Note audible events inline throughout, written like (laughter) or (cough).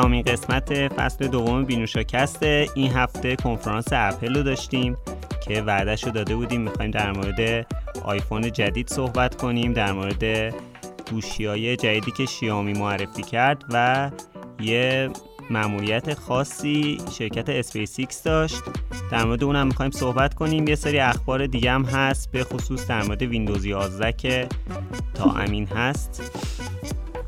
سیزدهمین قسمت فصل دوم بینوشاکست این هفته کنفرانس اپل رو داشتیم که وعدهش رو داده بودیم می‌خوایم در مورد آیفون جدید صحبت کنیم در مورد گوشی های جدیدی که شیائومی معرفی کرد و یه مأموریت خاصی شرکت اسپیس‌ایکس داشت. در مورد اونم می‌خوایم صحبت کنیم. یه سری اخبار دیگه هم هست به خصوص در مورد ویندوز 11 که تا امین هست.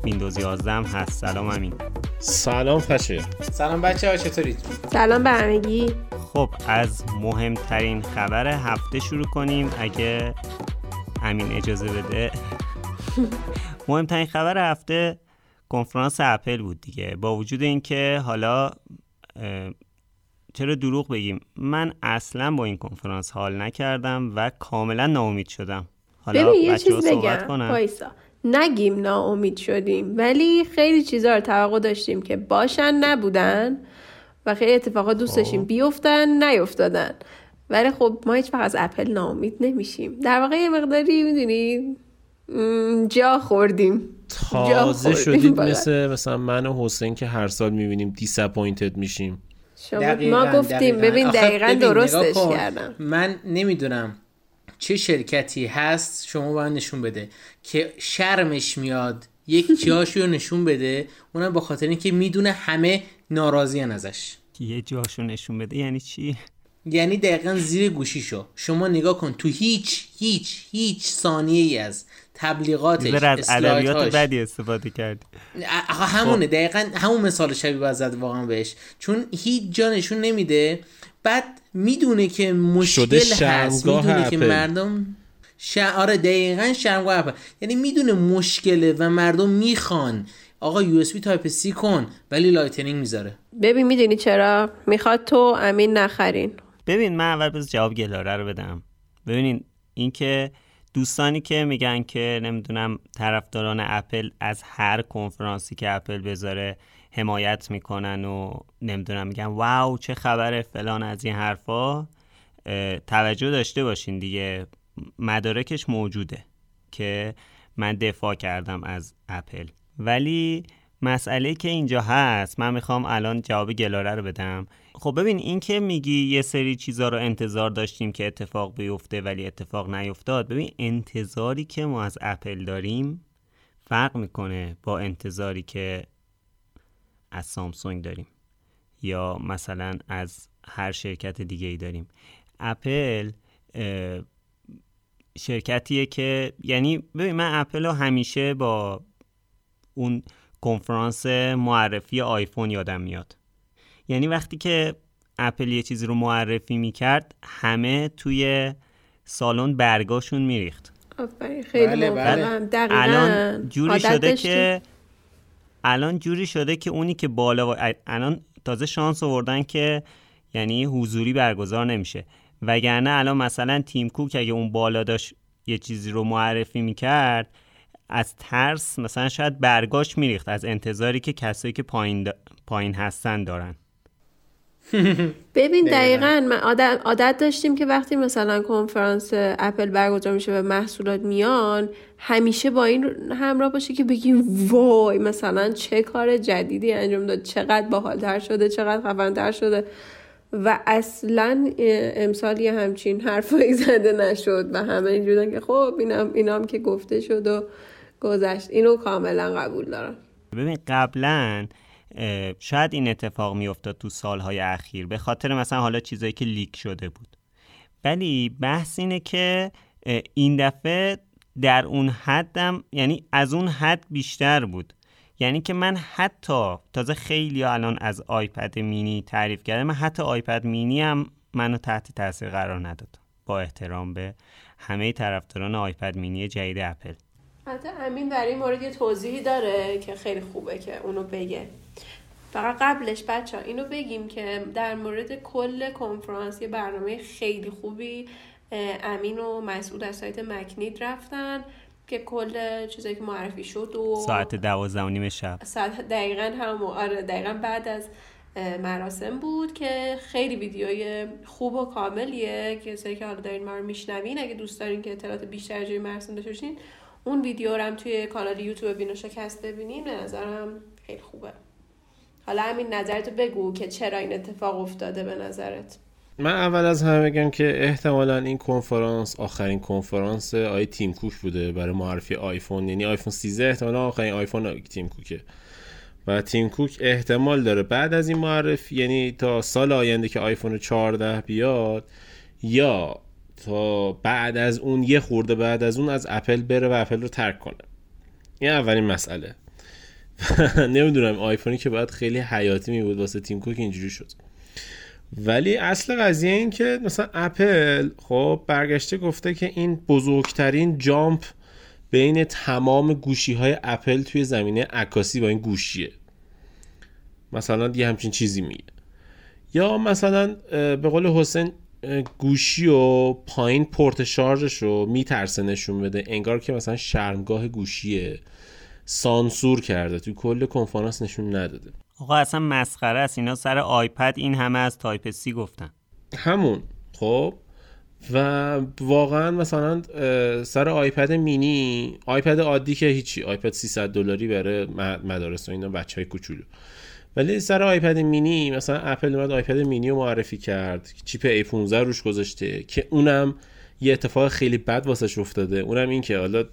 ویندوز 11 هم هست. سلام امین. سلام فشه. سلام بچه ها چطورید؟ سلام به همگی. خب از مهمترین خبر هفته شروع کنیم. اگه امین اجازه بده. (laughs) مهمترین خبر هفته کنفرانس اپل بود دیگه. با وجود اینکه حالا چرا دروغ بگیم؟ من اصلا با این کنفرانس حال نکردم و کاملا ناامید شدم. حالا ببین یه چیز بگم. بایسا نگیم ناامید شدیم. ولی خیلی چیزا رو توقع داشتیم که باشن نبودن و خیلی اتفاقات دوست داشتیم خب. بیفتن نیفتادن. ولی خب ما هیچ وقت از اپل ناامید نمیشیم. در واقع یه مقداری می‌دونید جا خوردیم. تازه شدید مثل مثلا من و حسین که هر سال می‌بینیم disappointed میشیم. ما گفتیم ببین دقیقا درستش کردم. من نمی‌دونم. چه شرکتی هست شما باید نشون بده. که شرمش میاد یک (laughs) جاشو رو نشون بده اونم با خاطر اینکه می‌دونه همه ناراضیان ازش. یه جاشو نشون بده یعنی چی؟ یعنی دقیقا زیر گوشیشو. شما نگاه کن تو هیچ هیچ هیچ ثانیه ای از تبلیغاتش از ادبیات بدی استفاده کرد همونه دقیقا همون مثال شبیه زد واقعا بهش. چون هیچ جا نشون نمیده. بعد می‌دونه که مشکل هست می‌دونه که مردم ش... آره دقیقا شرمگاه اپل. یعنی می‌دونه مشکله و مردم می‌خوان. آقا USB Type-C کن ولی Lightning می‌ذاره. ببین می‌دونی چرا؟ می‌خواد تو امین نخرین. ببین من اول بز جواب گلاره رو بدم. ببینین اینکه دوستانی که میگن که نمی‌دونم طرفداران اپل از هر کنفرانسی که اپل بذاره حمایت می‌کنن و نمی‌دونم میگن واو چه خبره فلان از این حرفا. توجه داشته باشین دیگه مدارکش موجوده که من دفاع کردم از اپل. ولی مسئله که اینجا هست من می‌خوام الان جواب گلاره رو بدم. خب ببین این که میگی یه سری چیزا رو انتظار داشتیم که اتفاق بیفته ولی اتفاق نیفتاد ببین انتظاری که ما از اپل داریم فرق می‌کنه با انتظاری که از سامسونگ داریم. یا مثلا از هر شرکت دیگه ای داریم. اپل شرکتیه که یعنی ببین من اپل رو همیشه با اون کنفرانس معرفی آیفون یادم میاد. یعنی وقتی که اپل یه چیزی رو معرفی می‌کرد همه توی سالن برگاشون میریخت. خیلی بله بله. الان جوری شده که الان جوری شده که اونی که بالا و الان تازه شانس آوردن که یعنی حضوری برگزار نمیشه. وگرنه الان مثلا تیم کوک اگه اون بالا داشت یه چیزی رو معرفی می‌کرد از ترس مثلا شاید برگاش میریخت از انتظاری که کسایی که پایین, پایین هستن دارن. (laughs) ببین دقیقا من عادت, داشتیم که وقتی مثلا کنفرانس اپل برگزار میشه و محصولات میان همیشه با این همراه باشه که بگیم وای مثلا چه کار جدیدی انجام داد چقدر باحالتر شده چقدر خفنتر شده. و اصلا امسال یه همچین حرفایی (laughs) زده نشد و همه اینجورن که خب اینم اینام که گفته شد و گذشت. اینو کاملا قبول دارم. ببین قبلا شاید این اتفاق میافتاد تو سالهای اخیر به خاطر مثلا حالا چیزایی که leak شده بود. ولی بحث اینه که این دفعه در اون حدم یعنی از اون حد بیشتر بود. یعنی که من حتی تازه خیلی الان از آیپد مینی تعریف کردم من حتی آیپد مینی هم منو تحت تاثیر قرار نداد. با احترام به همه طرفداران آیپد مینی جدید اپل. حتی همین در این مورد یه توضیحی داره که خیلی خوبه که اونو بگه. فقط قبلش بچه ها اینو بگیم که در مورد کل کنفرانس یه برنامه خیلی خوبی امین و مسئول از سایت مکنید رفتن که کل چیزایی که معرفی شد و ساعت دوازده و نیم شب. ساعت دقیقا هم آره دقیقا بعد از مراسم بود که خیلی ویدیوی خوب و کاملیه. کسایی که حالا دارین ما رو میشنوین اگه دوست دارین که اطلاعات بیشتر جای مراسم داشته باشین اون ویدیو رو هم توی کانال یوتیوب بینو شکست ببینین به نظرم خیلی خوبه. حالا همین نظرتو بگو که چرا این اتفاق افتاده به نظرت. من اول از همه بگم که احتمالا این کنفرانس آخرین کنفرانس آی تیم کوک بوده برای معرفی آیفون. یعنی آیفون 13 احتمالا آخرین آیفون تیم کوکه. و تیم کوک احتمال داره بعد از این معرفی یعنی تا سال آینده که آیفون 14 بیاد یا تا بعد از اون یه خورده بعد از اون از اپل بره و اپل رو ترک کنه. این اولین مسئله. (laughs) نمی‌دونم آیفونی که باید خیلی حیاتی می بود واسه تیم کوک اینجوری شد. ولی اصل قضیه این که مثلا اپل خب برگشته گفته که این بزرگترین جامپ بین تمام گوشی های اپل توی زمینه عکاسی با این گوشیه. مثلا یه همچین چیزی میگه. یا مثلا به قول حسین گوشی و پایین پورت شارژش رو میترسه نشون بده. انگار که مثلا شرمگاه گوشیه. سانسور کرده. توی کل کنفرانس نشون نداده. آقا اصلا مسخره است. اینا سر آیپد این همه از Type-C گفتن. همون. خب. و واقعا مثلا سر آیپد مینی آیپد عادی که هیچی. آیپد 300 دلاری برای مدارس و اینا بچه های کوچولو. ولی سر آیپد مینی مثلا اپل اومد آیپد مینی رو معرفی کرد. chip A15 روش گذاشته که اونم یه اتفاق خیلی بد واسش افتاده. اونم این که حالا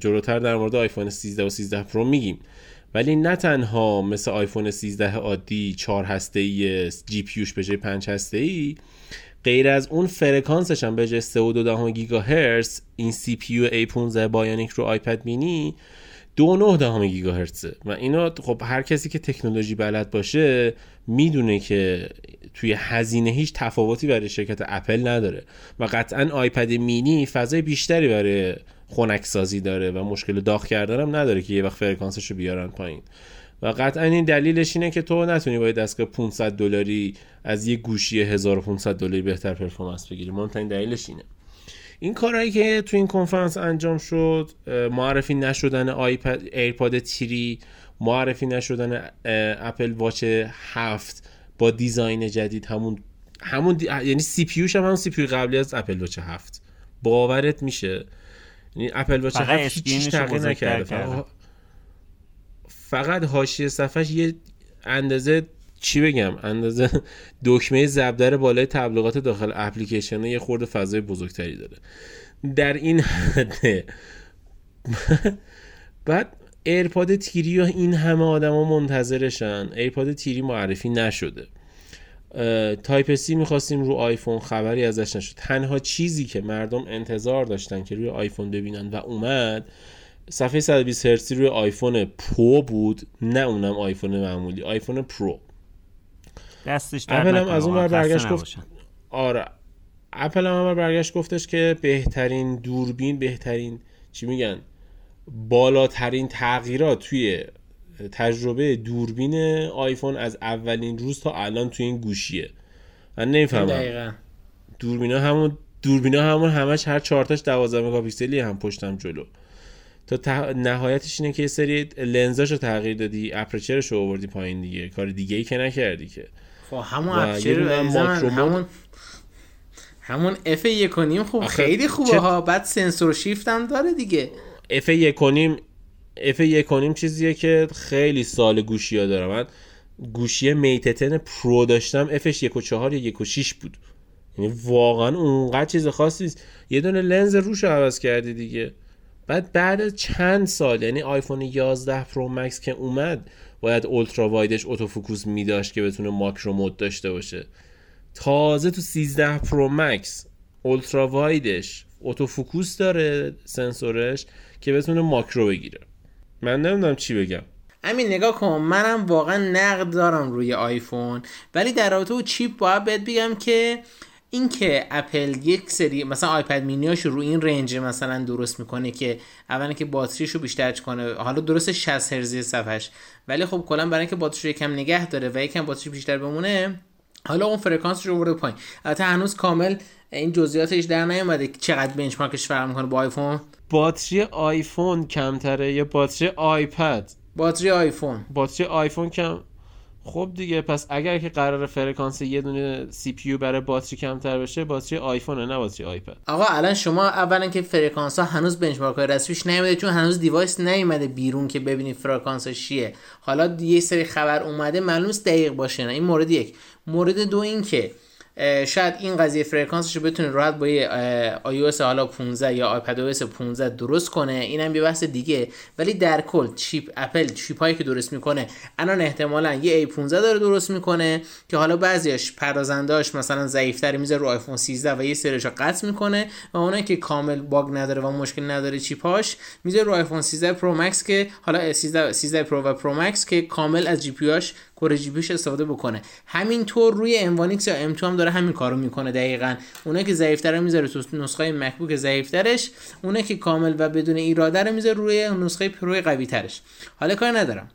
جلوتر در مورد آیفون 13 و 13 پرو میگیم. ولی نه تنها مثل آیفون 13 عادی 4 هسته ای GPU ش به جای 5 هسته ای غیر از اون فرکانسش هم به جای 3.2 گیگاهرتز این CPU A15 Bionic رو آیپد مینی دو نه دهم گیگاهرتزه. و اینا خب هر کسی که تکنولوژی بلد باشه می‌دونه که توی هزینه هیچ تفاوتی برای شرکت اپل نداره. و قطعا آیپد مینی فضای بیشتری برای خنک سازی داره و مشکل داغ کردن هم نداره که یه وقت فرکانسش رو بیارن پایین. و قطعا این دلیلش اینه که تو نتونی با دستگاه 500 دلاری از یه گوشی 1500 دلاری بهتر performance بگیری. مهمترین دلیلش اینه. این کارهایی که تو این کنفرانس انجام شد معرفی نشدن آیپد ایرپاد three معرفی نشدن اپل واچ هفت با design جدید همون همون یعنی CPU هم همون CPU قبلی از اپل واچ هفت. باورت میشه. یعنی اپل واچ هفت هیچ تغییر نکرده. فقط, فقط حاشیه صفحش یه اندازه چی بگم اندازه دکمه ضربدر بالای تبلیغات داخل اپلیکیشن یه خورده فضای بزرگتری داره. در این حده بعد ایرپاد three و این همه آدما منتظرشن. ایرپاد three معرفی نشده. Type-C می‌خواستیم رو آیفون خبری ازش نشد. تنها چیزی که مردم انتظار داشتن که روی آیفون ببینن و اومد صفحه 120 هرتزی روی آیفون پرو بود نه اونم آیفون معمولی آیفون پرو. دستش اپل هم از اون برگشت گفت آره. اپل هم برگشت گفتش که بهترین دوربین بهترین چی میگن؟ بالاترین تغییرات توی تجربه دوربین آیفون از اولین روز تا الان توی این گوشیه. من نمی‌فهمم. دوربینا همون دوربینا همون همش هر چهارتاش 12 مگاپیکسلی هم پشتم جلو. تا نهایتش اینه که یه سری لنزاشو تغییر دادی اپرچرش رو آوردی پایین دیگه کار دیگه ای که نکردی که. خب همون aperture همون همون F یک خوب خیلی خوبه ها. بعد sensor shift هم داره دیگه. F یک F یک چیزیه که خیلی سال گوشی ها دارم من گوشی Mate 10 Pro داشتم. F ش یک و چهار یا یک و شیش بود. یعنی واقعا اونقدر چیز خاصی یه دونه لنز روش عوض کردی دیگه. بعد بعد چند سال یعنی آیفون 11 پرو مکس که اومد باید ultra wide ش autofocus میداشت که بتونه macro mode داشته باشه. تازه تو 13 پرو مکس ultra wide ش autofocus داره سنسورش که بتونه ماکرو بگیره. من نمی‌دونم چی بگم. همین نگاه کن. منم واقعا نقد دارم روی آیفون ولی در رابطه با chip باید بهت بگم که اینکه اپل یک سری مثلا آیپد مینیاشو رو این range مثلا درست می‌کنه که اولا که باتریشو بیشتر کنه حالا درست 60 هرتز صفحش ولی خب کلا برای اینکه باتریشو یکم نگه داره و یکم باتری بیشتر بمونه حالا اون فرکانسش رو برده پایین. البته هنوز کامل این جزئیاتش در نیومده چقدر benchmark ش فرق می‌کنه با آیفون. باتری آیفون کمتره یا باتری آیپد؟ باتری آیفون. باتری آیفون کم خب دیگه پس اگر که قرار فرکانس یه دونه CPU برای باتری کمتر بشه باتری آیفون نه باتری آیپد. آقا الان شما اولا که فرکانس ها هنوز benchmark های رسمیش نیومده چون هنوز device نیومده بیرون که ببینید فرکانس چیه. حالا یه سری خبر اومده معلوم دقیق باشه نه؟ این مورد یک. مورد دو این که شاید این قضیه فرکانسش رو بتونه راحت با یه iOS حالا 15 یا iPadOS 15 درست کنه اینم یه بحث دیگه. ولی در کل chip اپل chip هایی که درست می‌کنه الان احتمالا یه A15 داره درست می‌کنه که حالا بعضیاش پردازنداش مثلا ضعیفتر می‌ذاره رو آیفون 13 و یه سریشو قطع می‌کنه و اونایی که کامل باگ نداره و مشکل نداره چیپاش می‌ذاره رو آیفون 13 پرو مکس که حالا 13 13 پرو و پرو مکس که کامل از جی پی کره جی استفاده بکنه. همینطور روی انوانیکس یا ام هم داره همین کارو می‌کنه دقیقا. اونه که ضعیفتر می‌ذاره تو نسخه مکبوک ضعیفترش اونه که کامل و بدون ایراده رو می‌ذاره روی نسخه پرو قوی ترش حالا کار ندارم.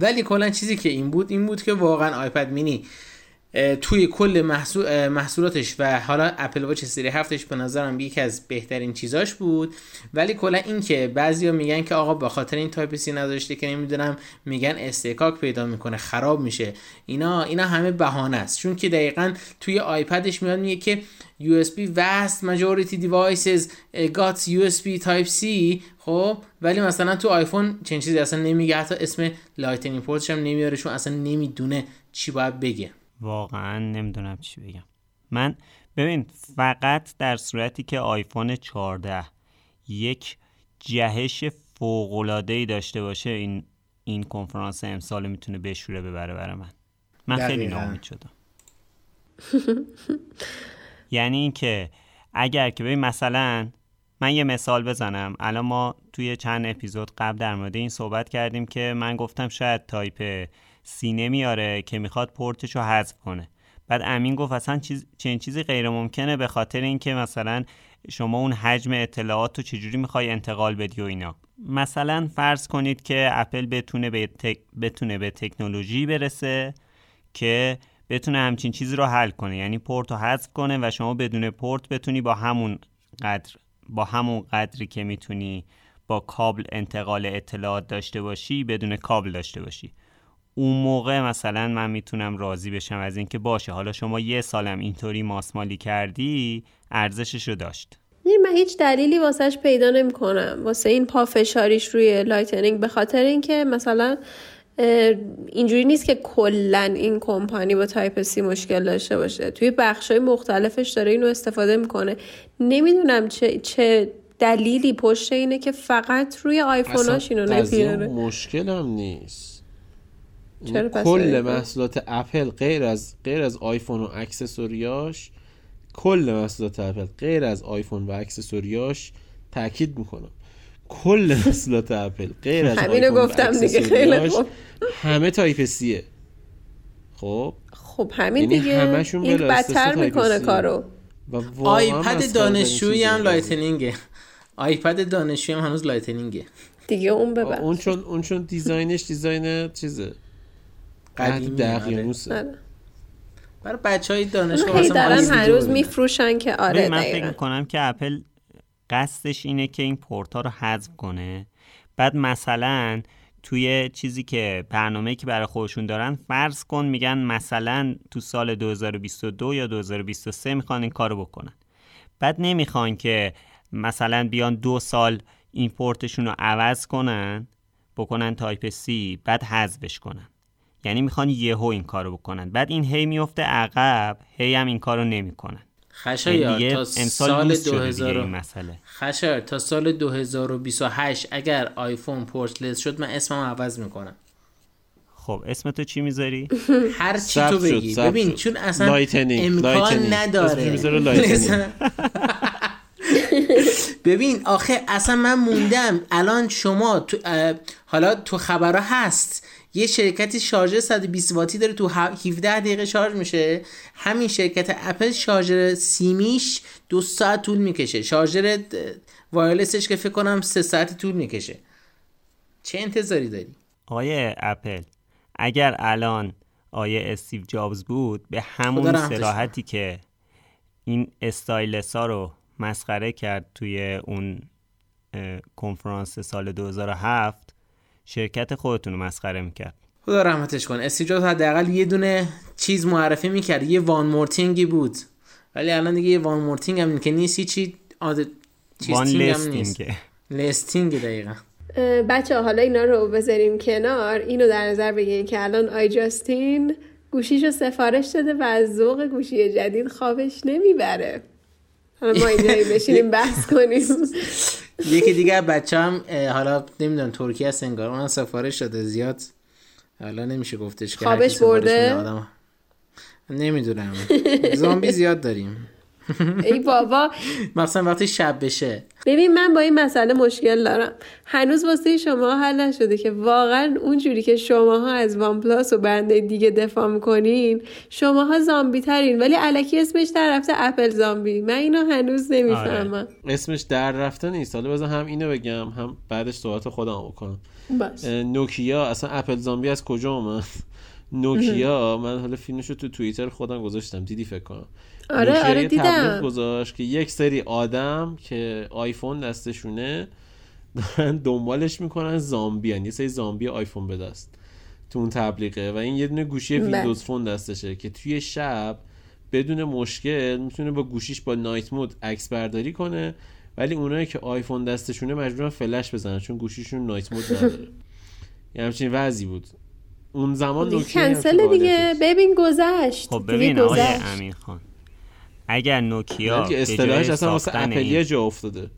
ولی کلا چیزی که این بود این بود که واقعا آیپد مینی توی کل محصول محصولاتش و حالا اپل واچ سری هفتش به نظرم یکی از بهترین چیزاش بود. ولی کلا این که بعضیا میگن که آقا به خاطر این Type-C نداشته که نمی‌دونم میگن اصطکاک پیدا می‌کنه خراب میشه. اینا اینا همه بهانه است. چون که دقیقا توی آیپدش میاد میگه که USB vast majority devices got USB type C خب؟ ولی مثلا تو آیفون چنین چیزی اصلا نمیگه. حتی اسم Lightning port ش هم نمیاره چون اصلا نمی‌دونه چی باید بگه. واقعا نمی‌دونم چی بگم. من ببین فقط در صورتی که آیفون 14 یک جهش ای داشته باشه این این کنفرانس امسال می‌تونه بشوره ببره برای من. من خیلی ناامید شدم. (laughs) یعنی اینکه اگر که ببین مثلا من یه مثال بزنم. الان ما توی چند اپیزود قبل در مورد این صحبت کردیم که من گفتم شاید Type-C نمیاره که می‌خواد پورتش رو حذف کنه. بعد امین گفت اصلا چیز چنین چیزی غیر ممکنه به خاطر اینکه مثلا شما اون حجم اطلاعات رو چجوری می‌خوای انتقال بدی و اینا. مثلا فرض کنید که اپل بتونه به, تک... بتونه به تکنولوژی برسه که بتونه همچین چیزی رو حل کنه. یعنی پورت رو حذف کنه و شما بدون پورت بتونی با همون قدر با همون قدری که می‌تونی با کابل انتقال اطلاعات داشته باشی بدون کابل داشته باشی. اون موقع مثلا من می‌تونم راضی بشم از اینکه باشه. حالا شما یه سالم اینطوری ماسمالی کردی ارزشش رو داشت. من هیچ دلیلی واسهش پیدا نمی کنم واسه این پافشاریش روی Lightning به خاطر اینکه مثلا اینجوری نیست که کلا این کمپانی با Type-C مشکل داشته باشه. توی بخش های مختلفش داره اینو استفاده می‌کنه. نمی‌دونم چه, چه دلیلی پشت اینه که فقط روی آیفوناش اینو نمیاره مشکل هم نیست. کل محصولات اپل غیر از غیر از آیفون و accessory اش کل محصولات اپل غیر از آیفون و accessory اش تاکید می‌کنم. کل محصولات اپل غیر از آیفون گفتم و دیگه خیلی خوب. همه Type-C ه خب؟ خب همین یعنی دیگه. همشون این بدتر می‌کنه کارو. آیپد دانشجویی هم Lightning ه. آیپد دانشجویی هم هنوز Lightning ه. دیگه اون ببر اون چون اون چون design ش design چیزه. قدیمی آره. برای بچه های دانشگاه دارن هر روز میفروشن که آره من فکر می‌کنم که اپل قصدش اینه که این پورت ها رو حذف کنه. بعد مثلا توی چیزی که برنامه که برای خودشون دارن فرض کن میگن مثلا تو سال 2022 یا 2023 می‌خوان این کارو بکنن. بعد نمی‌خوان که مثلا بیان دو سال این پورتشون رو عوض کنن بکنن Type-C بعد حذفش کنن. یعنی می‌خوان یهو این کارو بکنن. بعد این هی میفته عقب هی هم این کارو نمی‌کنن. خشایا یعنی تا سال 2000 این مسئله. خشایا تا سال 2028 اگر آیفون پورتلس شد من اسمم عوض می‌کنم. خب اسم تو چی می‌ذاری؟ (laughs) هر چی تو بگی. ببین چون اصلا امکان نداره. (laughs) (laughs) ببین آخه اصلا من موندم. الان شما تو حالا تو خبرها هست. یه شرکتی شارژر 120 واتی داره تو 17 دقیقه شارژ میشه. همین شرکت اپل شارژر سیمیش دو ساعت طول می‌کشه. شارژر wireless ش که فکر کنم سه ساعت طول می‌کشه. چه انتظاری داری؟ آیه اپل اگر الان آیه استیو جابز بود به همون صراحتی که این stylus ها رو مسخره کرد توی اون کنفرانس سال 2007 شرکت خودتون رو مسخره می‌کرد. خدا رحمتش کن استیجاد حداقل یه دونه چیز معرفی می‌کرد. یه وان مورتینگی بود. ولی الان دیگه یه وان مورتینگ هم که نیست چی عادت وان لیستینگ لیستینگ دقیقا. بچه حالا اینا رو بذاریم کنار. اینو در نظر بگیریم که الان آی جاستین گوشیشو سفارش داده و از ذوق گوشی جدید خوابش نمی‌بره. ما اینجا بشینیم (laughs) بحث کنیم. (laughs) یکی دیگه بچه هم حالا نمی‌دونم ترکیه هست انگار. اونم سفارش شده زیاد. حالا نمیشه گفتش که خوابش برده؟ نمی‌دونم. زامبی زیاد داریم. (laughs) ای بابا. مثلا وقتی شب بشه. ببین من با این مسئله مشکل دارم. هنوز واسه شما حل نشده که واقعا اونجوری که شماها از وان پلاس و برنده دیگه دفاع می‌کنین شماها زامبی ترین ولی علکی اسمش در رفته اپل زامبی. من اینو هنوز نمی‌فهمم. آره. اسمش در رفته نیست. حالا بذار هم اینو بگم هم بعدش صحبت خودم بکنم. نوکیا اصلا اپل زامبی از کجا اومد؟ (laughs) نوکیا من حالا فیلمش رو تو توییتر خودم گذاشتم. دیدی فکر کنم. آره آره دیدم. گذاشت که یک سری آدم که آیفون دستشونه دارن دنبالش می‌کنن زامبی هن. یه سری زامبی آیفون به دست تو اون تبلیغه و این یه دونه گوشی بله. ویندوز فون دستشه که توی شب بدون مشکل می‌تونه با گوشیش با نایت مود عکس برداری کنه ولی اونایی که آیفون دستشونه مجبورن فلش بزنن چون گوشیشون نایت مود (laughs) نداره. یه همچین وضعی بود. اون زمان خب کنسل دیگه. ببین گذشت. خب ببین آقای امین خان. اگر نوکیا که اصطلاحش اصلا واسه اپلیه جا افتاده.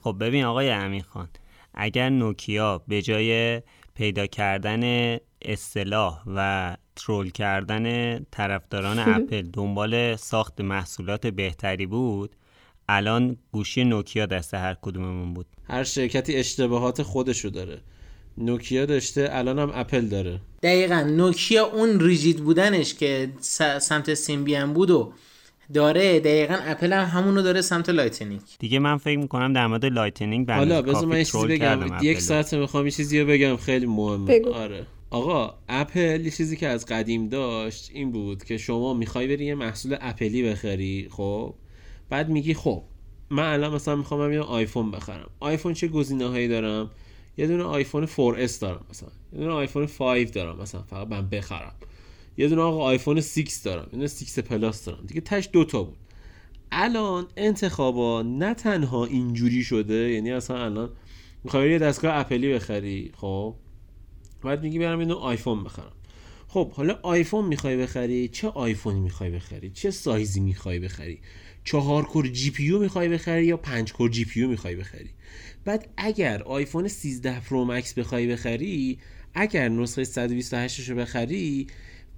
خب ببین آقای امین خان اگر نوکیا به جای پیدا کردن اصطلاح و troll کردن طرفداران (laughs) اپل دنبال ساخت محصولات بهتری بود الان گوشی نوکیا دست هر کدوممون بود. هر شرکتی اشتباهات خودشو داره. نوکیا داشته الان هم اپل داره. دقیقا نوکیا اون rigid بودنش که سمت سیمبیان بود و داره دقیقا اپل هم همونو داره سمت Lightning. دیگه من فکر می‌کنم در مورد Lightning حالا بذار من چیزی بگم. یک ساعت می‌خوام یه چیزی رو بگم. خیلی مهمه. آره. آقا اپل یه چیزی که از قدیم داشت این بود که شما می‌خوای بری یه محصول اپلی بخری خب؟ بعد میگی خب من الان مثلا می‌خوام یه آیفون بخرم. آیفون چه گزینه هایی دارم؟ یه دونه آیفون 4S دارم مثلا. یه دونه آیفون 5 دارم مثلا. فقط من بخرم. یه دونه آقا آیفون 6 دارم یه دونه 6 پلاس دارم دیگه تهش دوتا بود. الان انتخابا نه تنها اینجوری شده یعنی اصلا الان می‌خوای یه دستگاه اپلی بخری خب؟ بعد میگی برم یه آیفون بخرم. خب حالا آیفون می‌خوای بخری؟ چه آیفونی می‌خوای بخری؟ چه سایزی می‌خوای بخری؟ چهار core GPU می‌خوای بخری یا پنج core GPU می‌خوای بخری؟ بعد اگر آیفون 13 پرو مکس بخوای بخری اگر نسخه 128 رو بخری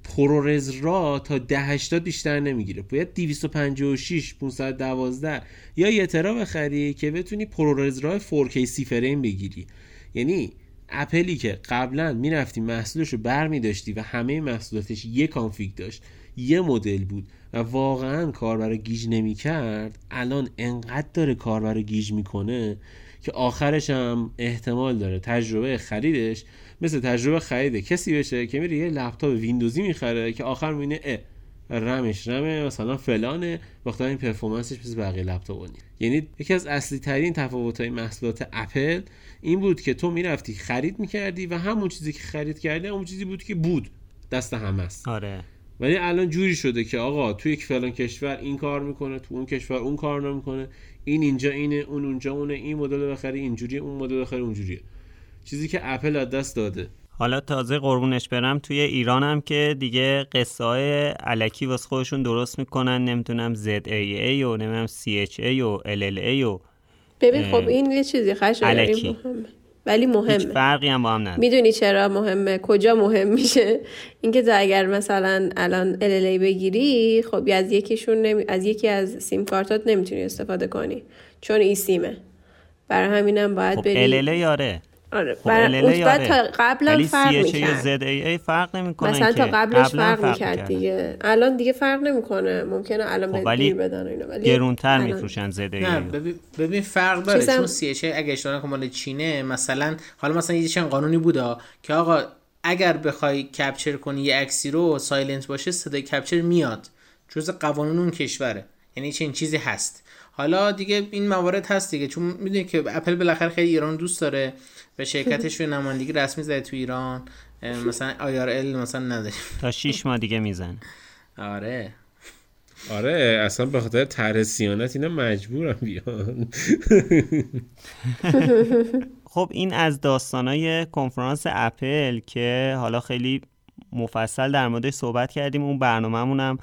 ProRes را تا 1080 بیشتر نمی‌گیره. باید 256 512 یا یه ترا بخری که بتونی ProRes را 4K سی فریم بگیری. یعنی اپلی که قبلا می‌رفتی محصولش رو بر می داشتی و همه محصولاتش یه config داشت یه مدل بود و واقعا کاربر گیج نمی کرد الان انقدر داره کاربر گیج می‌کنه که آخرش هم احتمال داره تجربه خریدش مثل تجربه خرید کسی بشه که میره یه لپتاپ ویندوزی می‌خره که آخر می‌بینه اه رمش رمه مثلا فلانه وقتا این پرفورمنسش مثل بقیه لپتاپ نیست. یعنی یکی از اصلی ترین تفاوت های محصولات اپل این بود که تو می‌رفتی خرید می‌کردی و همون چیزی که خرید کردی همون چیزی بود که بود. دست همه است. آره. ولی الان جوری شده که آقا تو یک فلان کشور این کار می‌کنه تو اون کشور اون کار نمی‌کنه. این اینجا اینه اون اونجا اونه این مدل بخری اینجوری اون مدل بخری اونجوریه. چیزی که اپل از دست داده. حالا تازه قربونش برم توی ایران هم که دیگه قصه های علکی واسه خودشون درست می‌کنن نمی‌تونم ZAA و نمی‌دونم CHA و LLA و ببین خب این یه چیزی خشن ولی مهمه. هیچ فرقی هم با هم نداره. می‌دونی چرا مهمه؟ کجا مهم میشه؟ اینکه تو اگر مثلا الان LLA بگیری خب از یکیشون نمی... از یکی از سیم کارتات نمی‌تونی استفاده کنی چون ای سیمه. برای همینم باید خب بری LLA آره. آره خب برای تا قبلا فرق می‌کرد. ای فرق نمی‌کنه مثلا تا قبلش فرق, می‌کرد دیگه. الان دیگه فرق نمی‌کنه. ممکنه الان خب ولی بدن اینا ولی گرونتر میفروشن زد ای نه ببین ببین فرق داره. چون سی اچ اگه اشتباه مال چینه مثلا حالا مثلا یه چند قانونی بوده که آقا اگر بخوای کپچر کنی یه عکسی رو سایلنت باشه صدای کپچر میاد. جز قوانین اون کشوره. یعنی چنین چیزی هست. حالا دیگه این موارد هست دیگه چون می‌دونی که اپل بالاخره خیلی ایران دوست داره به شرکتش رو نمایندگی رسمی زده تو ایران. مثلا ال مثلا نداره تا 6 ماه دیگه میزن آره. آره اصلا به خاطر طرح سیانت اینا مجبورم بیان. (laughs) خب این از داستانای کنفرانس اپل که حالا خیلی مفصل در موردش صحبت کردیم. اون برنامه‌مون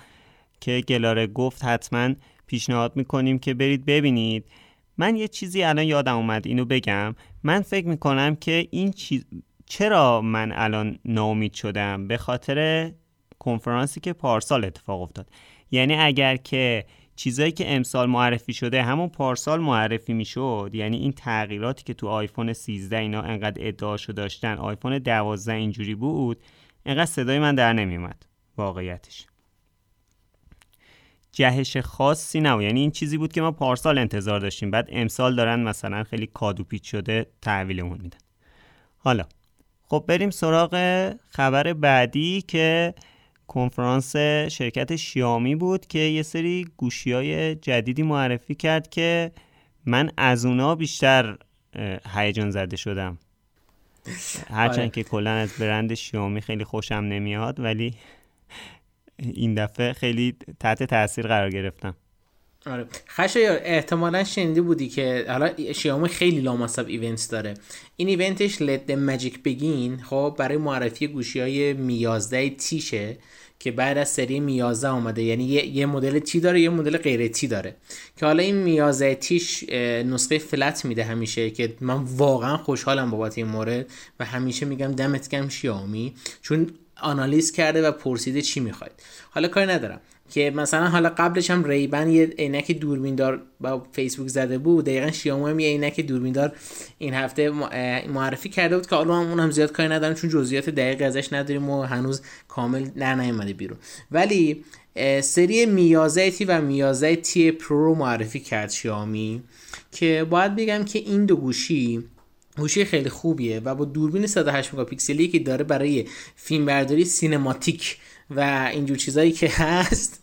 که گلاره گفت حتما پیشنهاد می‌کنیم که برید ببینید. من یه چیزی الان یادم اومد اینو بگم. من فکر می‌کنم که این چیز چرا من الان ناامید شدم؟ به خاطر کنفرانسی که پارسال اتفاق افتاد. یعنی اگر که چیزایی که امسال معرفی شده همون پارسال معرفی می‌شد یعنی این تغییراتی که تو آیفون 13 اینا انقدر ادعاشو داشتن آیفون 12 اینجوری بود انقدر صدای من در نمیومد واقعیتش. جهش خاصی نه یعنی این چیزی بود که ما پارسال انتظار داشتیم. بعد امسال دارن مثلا خیلی کادوپیچ شده تحویلمون میدن. حالا خب بریم سراغ خبر بعدی که کنفرانس شرکت شیامی بود که یه سری گوشی های جدیدی معرفی کرد که من از اونا بیشتر هیجان زده شدم. هرچند آره. که کلا از برند شیامی خیلی خوشم نمیاد ولی این دفعه خیلی تحت تاثیر قرار گرفتم. آره. خشایار احتمالا شنیده بودی که حالا شیائومی خیلی لامصب ایونت داره. این ایونتش لد ماجیک بگین خب برای معرفی گوشی های میازده تیشه که بعد از سری میازده آمده یعنی یه, مدل تی داره یه مدل غیر تی داره. که حالا این میازده تیش نسخه فلت میده همیشه که من واقعا خوشحالم بابت این مورد و همیشه میگم دمت گم شیائومی چون آنالیز کرده و پرسیده چی می‌خواید. حالا کاری ندارم. که مثلا حالا قبلش هم ریبن یه عینک دوربیندار با فیسبوک زده بود. دقیقا شیائومی هم یه عینک دوربیندار این هفته معرفی کرده بود که حالا هم اونم زیاد کاری ندارم چون جزئیات دقیق ازش نداریم و هنوز کامل در نیومده بیرون. ولی سری Mi یازده T و Mi یازده T Pro معرفی کرد شیائومی که باید بگم که این دو گوشی گوشی خیلی خوبیه و با دوربین 108 مگاپیکسلی که داره برای فیلمبرداری cinematic و اینجور چیزایی که (laughs) هست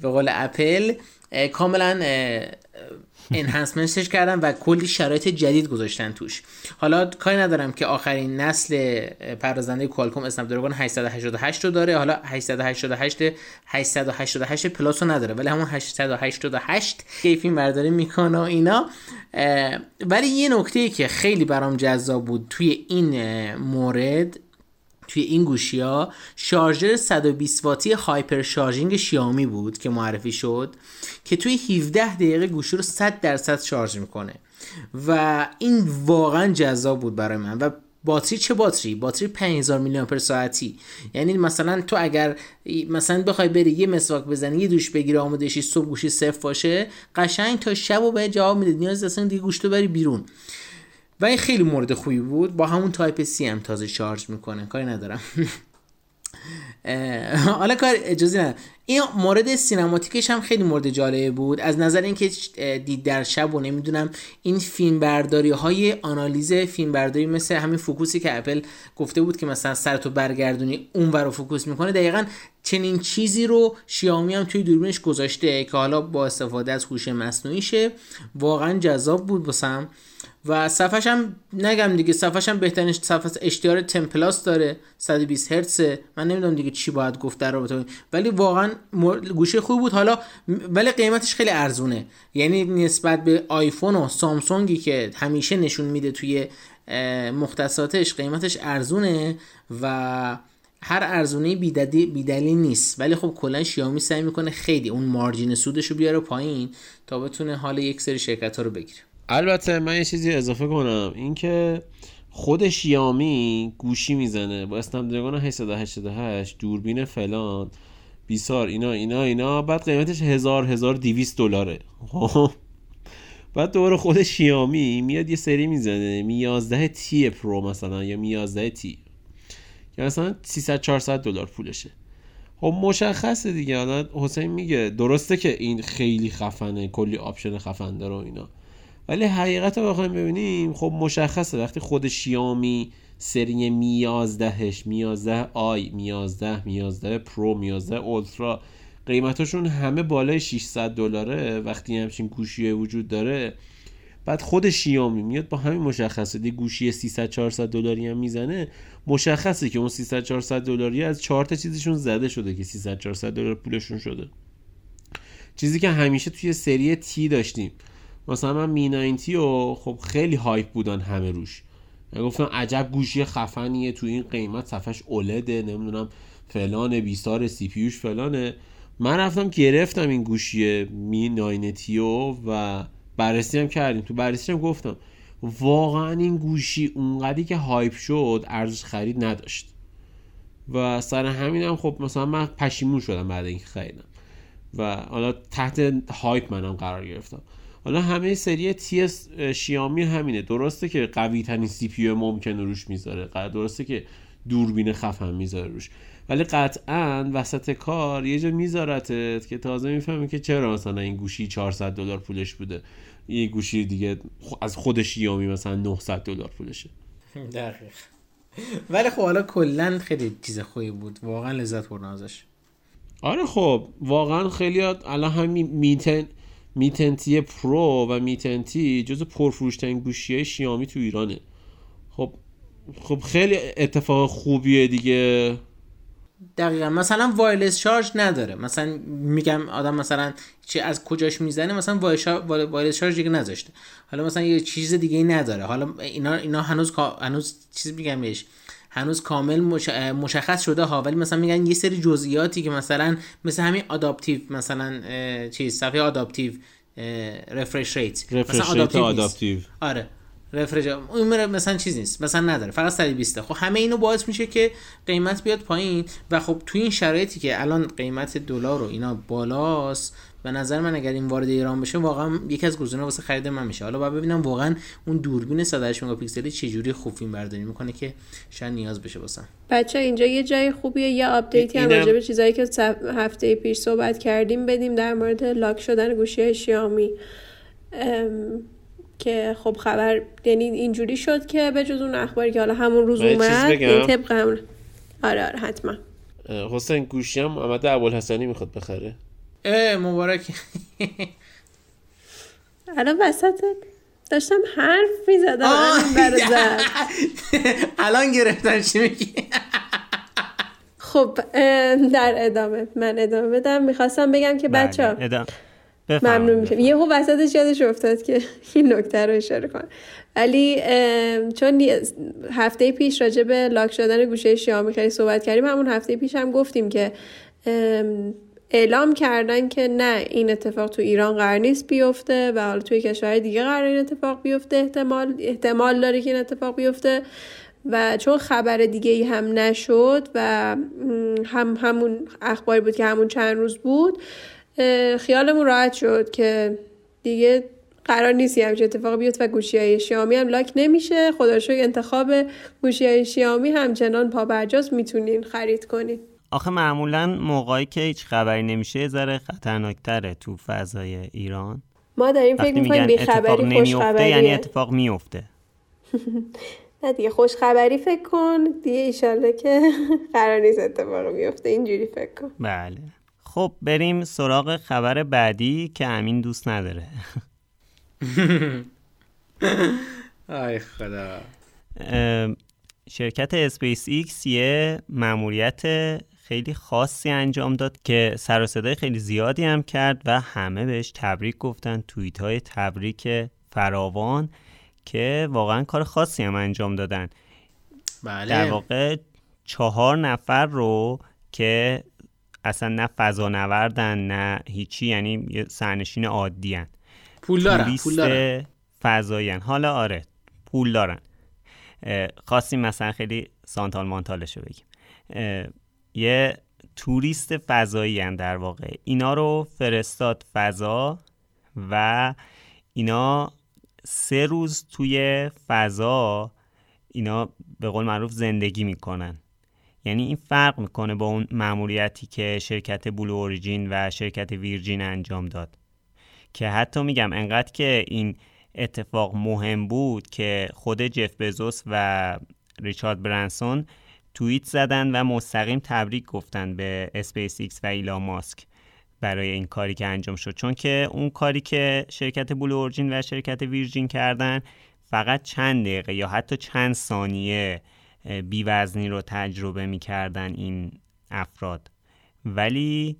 به قول اپل کاملا enhancement ش کردن و کلی شرایط جدید گذاشتن توش. حالا کاری ندارم که آخرین نسل پردازنده کوالکوم اسنپ دراگون 888 رو داره. حالا 888 888 plus رو نداره ولی همون 888 که فیلم برداری می‌کنه و اینا. ولی یه نکته که خیلی برام جذاب بود توی این مورد توی این گوشی ها شارژر 120 واتی hyper charging شیائومی بود که معرفی شد که توی 17 دقیقه گوشی رو 100 درصد شارژ می‌کنه. و این واقعا جذاب بود برای من. و باتری چه باتری؟ باتری 5000 میلی آمپر ساعتی. یعنی مثلا تو اگر مثلا بخوای بری یه مسواک بزنی یه دوش بگیری آماده صبح گوشی صفر باشه قشنگ تا شب و بهت جواب میده نیاز اصلا دیگه گوشت بری بیرون. و این خیلی مورد خوبی بود. با همون Type-C هم تازه شارژ می‌کنه. کاری ندارم. حالا کار اجازه نه این مورد cinematic ش هم خیلی مورد جالبی بود. از نظر اینکه دید در شب و نمی‌دونم این فیلم برداری های آنالیز فیلم برداری مثل همین فوکوسی که اپل گفته بود که مثلا سرتو برگردونی اون رو فوکوس می‌کنه دقیقا چنین چیزی رو شیائومی هم توی دوربینش گذاشته که حالا با استفاده از هوش مصنوعیشه. واقعا جذاب بود واسم و صفحش هم نگم دیگه صفحش هم بهترین صفحه HDR ten plus داره 120 هرتز. من نمی‌دونم دیگه چی باید گفت در رابطه ولی واقعا گوشه خوب بود. حالا ولی قیمتش خیلی ارزونه. یعنی نسبت به آیفون و سامسونگی که همیشه نشون میده توی مختصاتش قیمتش ارزونه و هر ارزونه بیدلیل نیست. ولی خب کلا شیائومی سعی می‌کنه خیلی اون مارجین سودش رو بیاره پایین تا بتونه حال یک سری شرکت ها رو بگیره. البته من یه چیزی اضافه کنم. اینکه خود شیامی گوشی می‌زنه. با اسنپ دراگون 888 دوربین فلان بیسار اینا اینا اینا. بعد قیمتش 1000 1200 دلاره. خب. بعد دوباره خود شیامی میاد یه سری می‌زنه. Mi 11 T Pro مثلا یا Mi 11 T. که مثلا 300 400 دلار پولشه. خب مشخصه دیگه. الان حسین میگه درسته که این خیلی خفنه کلی option خفن داره و اینا. ولی حقیقت رو بخوایم ببینیم خب مشخصه. وقتی خود شیامی سری میازدهش میازده آی میازده میازده پرو میازده اولترا قیمتاشون همه بالای 600 دلاره. وقتی همچین گوشی وجود داره بعد خود شیامی میاد با همین مشخصه. دی گوشی 300 400 دلاری هم می‌زنه. مشخصه که اون 300 400 دلاری از چهار تا چیزشون زده شده که 300 400 دلار پولشون شده. چیزی که همیشه توی سری تی داشتیم. مثلا من می 90 و خب خیلی هایپ بودن همه روش. گفتم عجب گوشی خفنیه تو این قیمت صفحش اولده نمی‌دونم فلان بیسار CPU ش فلانه. من رفتم گرفتم این گوشی Mi 9T و بررسی هم کردیم. تو بررسی هم گفتم واقعا این گوشی اونقدری که hype شد ارزش خرید نداشت. و سر همین هم خب مثلا من پشیمون شدم بعد اینکه خریدم. و حالا تحت hype منم قرار گرفتم. حالا همه سری T شیامی همینه. درسته که قوی ترین CPU ممکنه روش می‌ذاره. درسته که دوربین خفن می‌ذاره روش. ولی قطعا وسط کار یه جا میذارتت که تازه می‌فهمی که چرا مثلا این گوشی 400 دلار پولش بوده. یه گوشی دیگه از خود شیامی مثلا 900 دلار پولشه. دقیق. ولی خب حالا کلا خیلی چیز خوبی بود. واقعا لذت بردم ازش. آره خب واقعا خیلی الان همین میتن میتنتی پرو و میتنتی جز پرفروشترین گوشی شیامی تو ایرانه. خب خب خیلی اتفاق خوبیه دیگه. دقیقا. مثلا wireless شارژ نداره. مثلا میگم آدم مثلا چه از کجاش می‌زنه مثلا wireless شارژ دیگه نذاشته. حالا مثلا یه چیز دیگه ای نداره. حالا اینا اینا هنوز هنوز چیز میگم بهش. هنوز کامل مشخص شده ها. ولی مثلا میگن یه سری جزئیاتی که مثلا مثل همین adaptive مثلا چیز صفحه adaptive refresh rate مثلا adaptive آره. refresh اون مثلا چیز نیست. مثلا نداره. فقط 120 خب همه اینو باعث میشه که قیمت بیاد پایین. و خب تو این شرایطی که الان قیمت دلار و اینا بالاست به نظر من اگر این وارد ایران بشه واقعا یکی از گزینه‌ها واسه خرید من میشه. حالا باید ببینم واقعا اون دوربین 108 مگاپیکسلی چه جوری خوب فیلم برداری می‌کنه که شاید نیاز بشه واسم. بچه اینجا یه جای خوبیه یه آپدیتی هم راجع به چیزایی که هفته پیش صحبت کردیم بدیم در مورد لاک شدن گوشی شیائومی که خب خبر یعنی اینجوری شد که به جز اون اخباری که حالا همون روز اومد این طبق همون. آره آره حتما. حسین گوشی هم محمد ابوالحسنی می‌خواد بخره. اه مبارک الان وسط داشتم حرف می‌زدم زد. (laughs) الان گرفتن چی میگی؟ خب در ادامه من ادامه بدم. می‌خواستم بگم که بله، بچه ها ممنون میشم. یهو وسطش یادش افتاد که (laughs) این نکته رو اشاره کنم. ولی چون هفته پیش راجع به لاک شدن گوشه شیائومی خیلی صحبت کردیم همون هفته پیش هم گفتیم که اعلام کردن که نه این اتفاق تو ایران قرار نیست بیفته و حالا توی کشورهای دیگه قرار این اتفاق بیفته احتمال احتمال داره که این اتفاق بیفته و چون خبر دیگه ای هم نشد و هم همون اخباری بود که همون چند روز بود خیالمون راحت شد که دیگه قرار نیست همچین اتفاق بیفته و گوشی های شیامی هم لاک نمیشه. خدا انتخاب گوشی های شیامی همچنان پا برجاست می‌تونین خرید کنین. آخه معمولا موقعی که هیچ خبری نمیشه ذره خطرناکتره تو فضای ایران. ما داریم فکر می‌کنیم بی خبری خوش یعنی اتفاق میفته (laughs) نه دیگه خوش خبری فکر کن. دیگه ایشالله که (laughs) قرار نیست اتفاق میفته اینجوری فکر کن. بله. خب بریم سراغ خبر بعدی که امین دوست نداره. (laughs) آی خدا. شرکت اسپیس ایکس یه مأموریت خیلی خاصی انجام داد که سر و صدای خیلی زیادی هم کرد و همه بهش تبریک گفتن توییت های تبریک فراوان که واقعا کار خاصی هم انجام دادن. بله. در واقع چهار نفر رو که اصلا نه فضا نوردن نه هیچی یعنی سرنشین عادی هن. پول دارن پول دارن. حالا آره پول دارن. خواستیم مثلا خیلی سانتال مانتالش رو بگیم یه توریست فضایی هن در واقع. اینا رو فرستاد فضا و اینا سه روز توی فضا اینا به قول معروف زندگی می‌کنن. یعنی این فرق می‌کنه با اون مأموریتی که شرکت بلو اوریجین و شرکت ویرجین انجام داد. که حتی میگم انقدر که این اتفاق مهم بود که خود جف بزوس و ریچارد برنسون توییت زدن و مستقیم تبریک گفتن به اسپیس ایکس و ایلان ماسک برای این کاری که انجام شد. چون که اون کاری که شرکت بلو اوریجین و شرکت ویرجین کردن فقط چند دقیقه یا حتی چند ثانیه بیوزنی رو تجربه می‌کردن این افراد. ولی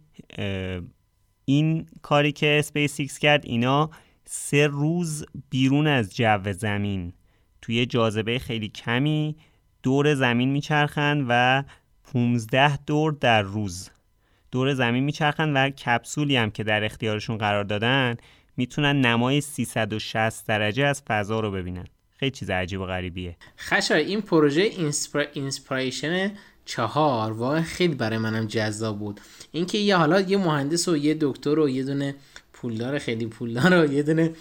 این کاری که اسپیس ایکس کرد اینا سه روز بیرون از جو زمین توی جاذبه خیلی کمی دور زمین میچرخند و 15 دور در روز. دور زمین میچرخند و کپسولی هم که در اختیارشون قرار دادن می‌تونن نمای 360 درجه از فضا رو ببینن. خیلی چیز عجیب و غریبیه. خشار این پروژه Inspir... Inspiration چهار واقعا خیلی برای منم جذاب بود. اینکه یه حالا یه مهندس و یه دکتر و یه دونه پولدار خیلی پولدار و یه دونه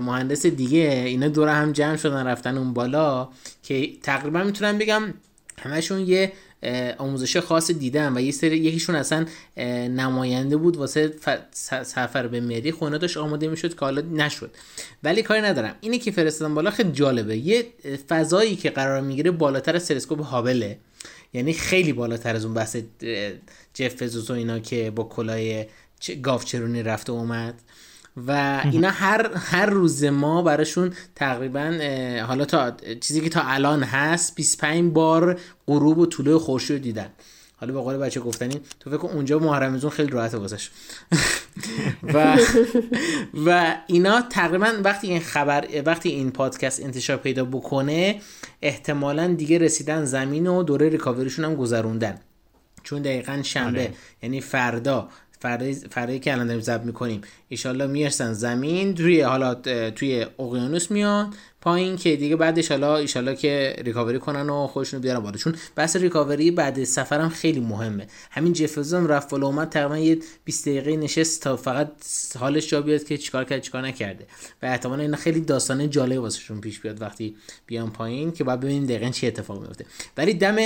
مهندس دیگه. اینا دور هم جمع شدن رفتن اون بالا که تقریبا می‌تونم بگم همشون یه آموزش خاص دیدن و یه سری یکیشون اصلا نماینده بود واسه سفر به مری خونه داشت آماده می‌شد که حالا نشد. ولی کاری ندارم. اینه که فرستادن بالا خیلی جالبه. یه فضایی که قرار می‌گیره بالاتر از تلسکوپ هابله. یعنی خیلی بالاتر از اون بحث جف و اینا که با کلاه گاوچرونی رفته اومد. و اینا هر هر روز ما براشون تقریبا حالا تا چیزی که تا الان هست 25 بار غروب و طلوع خورشید دیدن. حالا به قول بچه گفتنی تو فکر اونجا محرمزون خیلی راحته واسش. (laughs) و و اینا تقریبا وقتی این خبر وقتی این پادکست انتشار پیدا بکنه احتمالا دیگه رسیدن زمین و دوره ریکاوریشون هم گذروندن. چون دقیقا شنبه آره. یعنی فردا فردایی که الان داریم ضبط می‌کنیم. ایشالله می‌رسن زمین روی حالا توی اقیانوس میان. پایین که دیگه بعدش حالا ایشالله که ریکاوری کنن و خودشون بیارن بالا. چون بحث ریکاوری بعد سفرم خیلی مهمه. همین جف بزوسم رفت بالا اومد تقریبا یه 20 دقیقه نشست تا فقط حالش جا بیاد که چیکار کرد چیکار نکرده. و احتمالا این خیلی داستانه جالب واسهشون پیش بیاد وقتی بیان پایین که بعد ببینیم دقیقا چه اتفاقی میفته ولی دم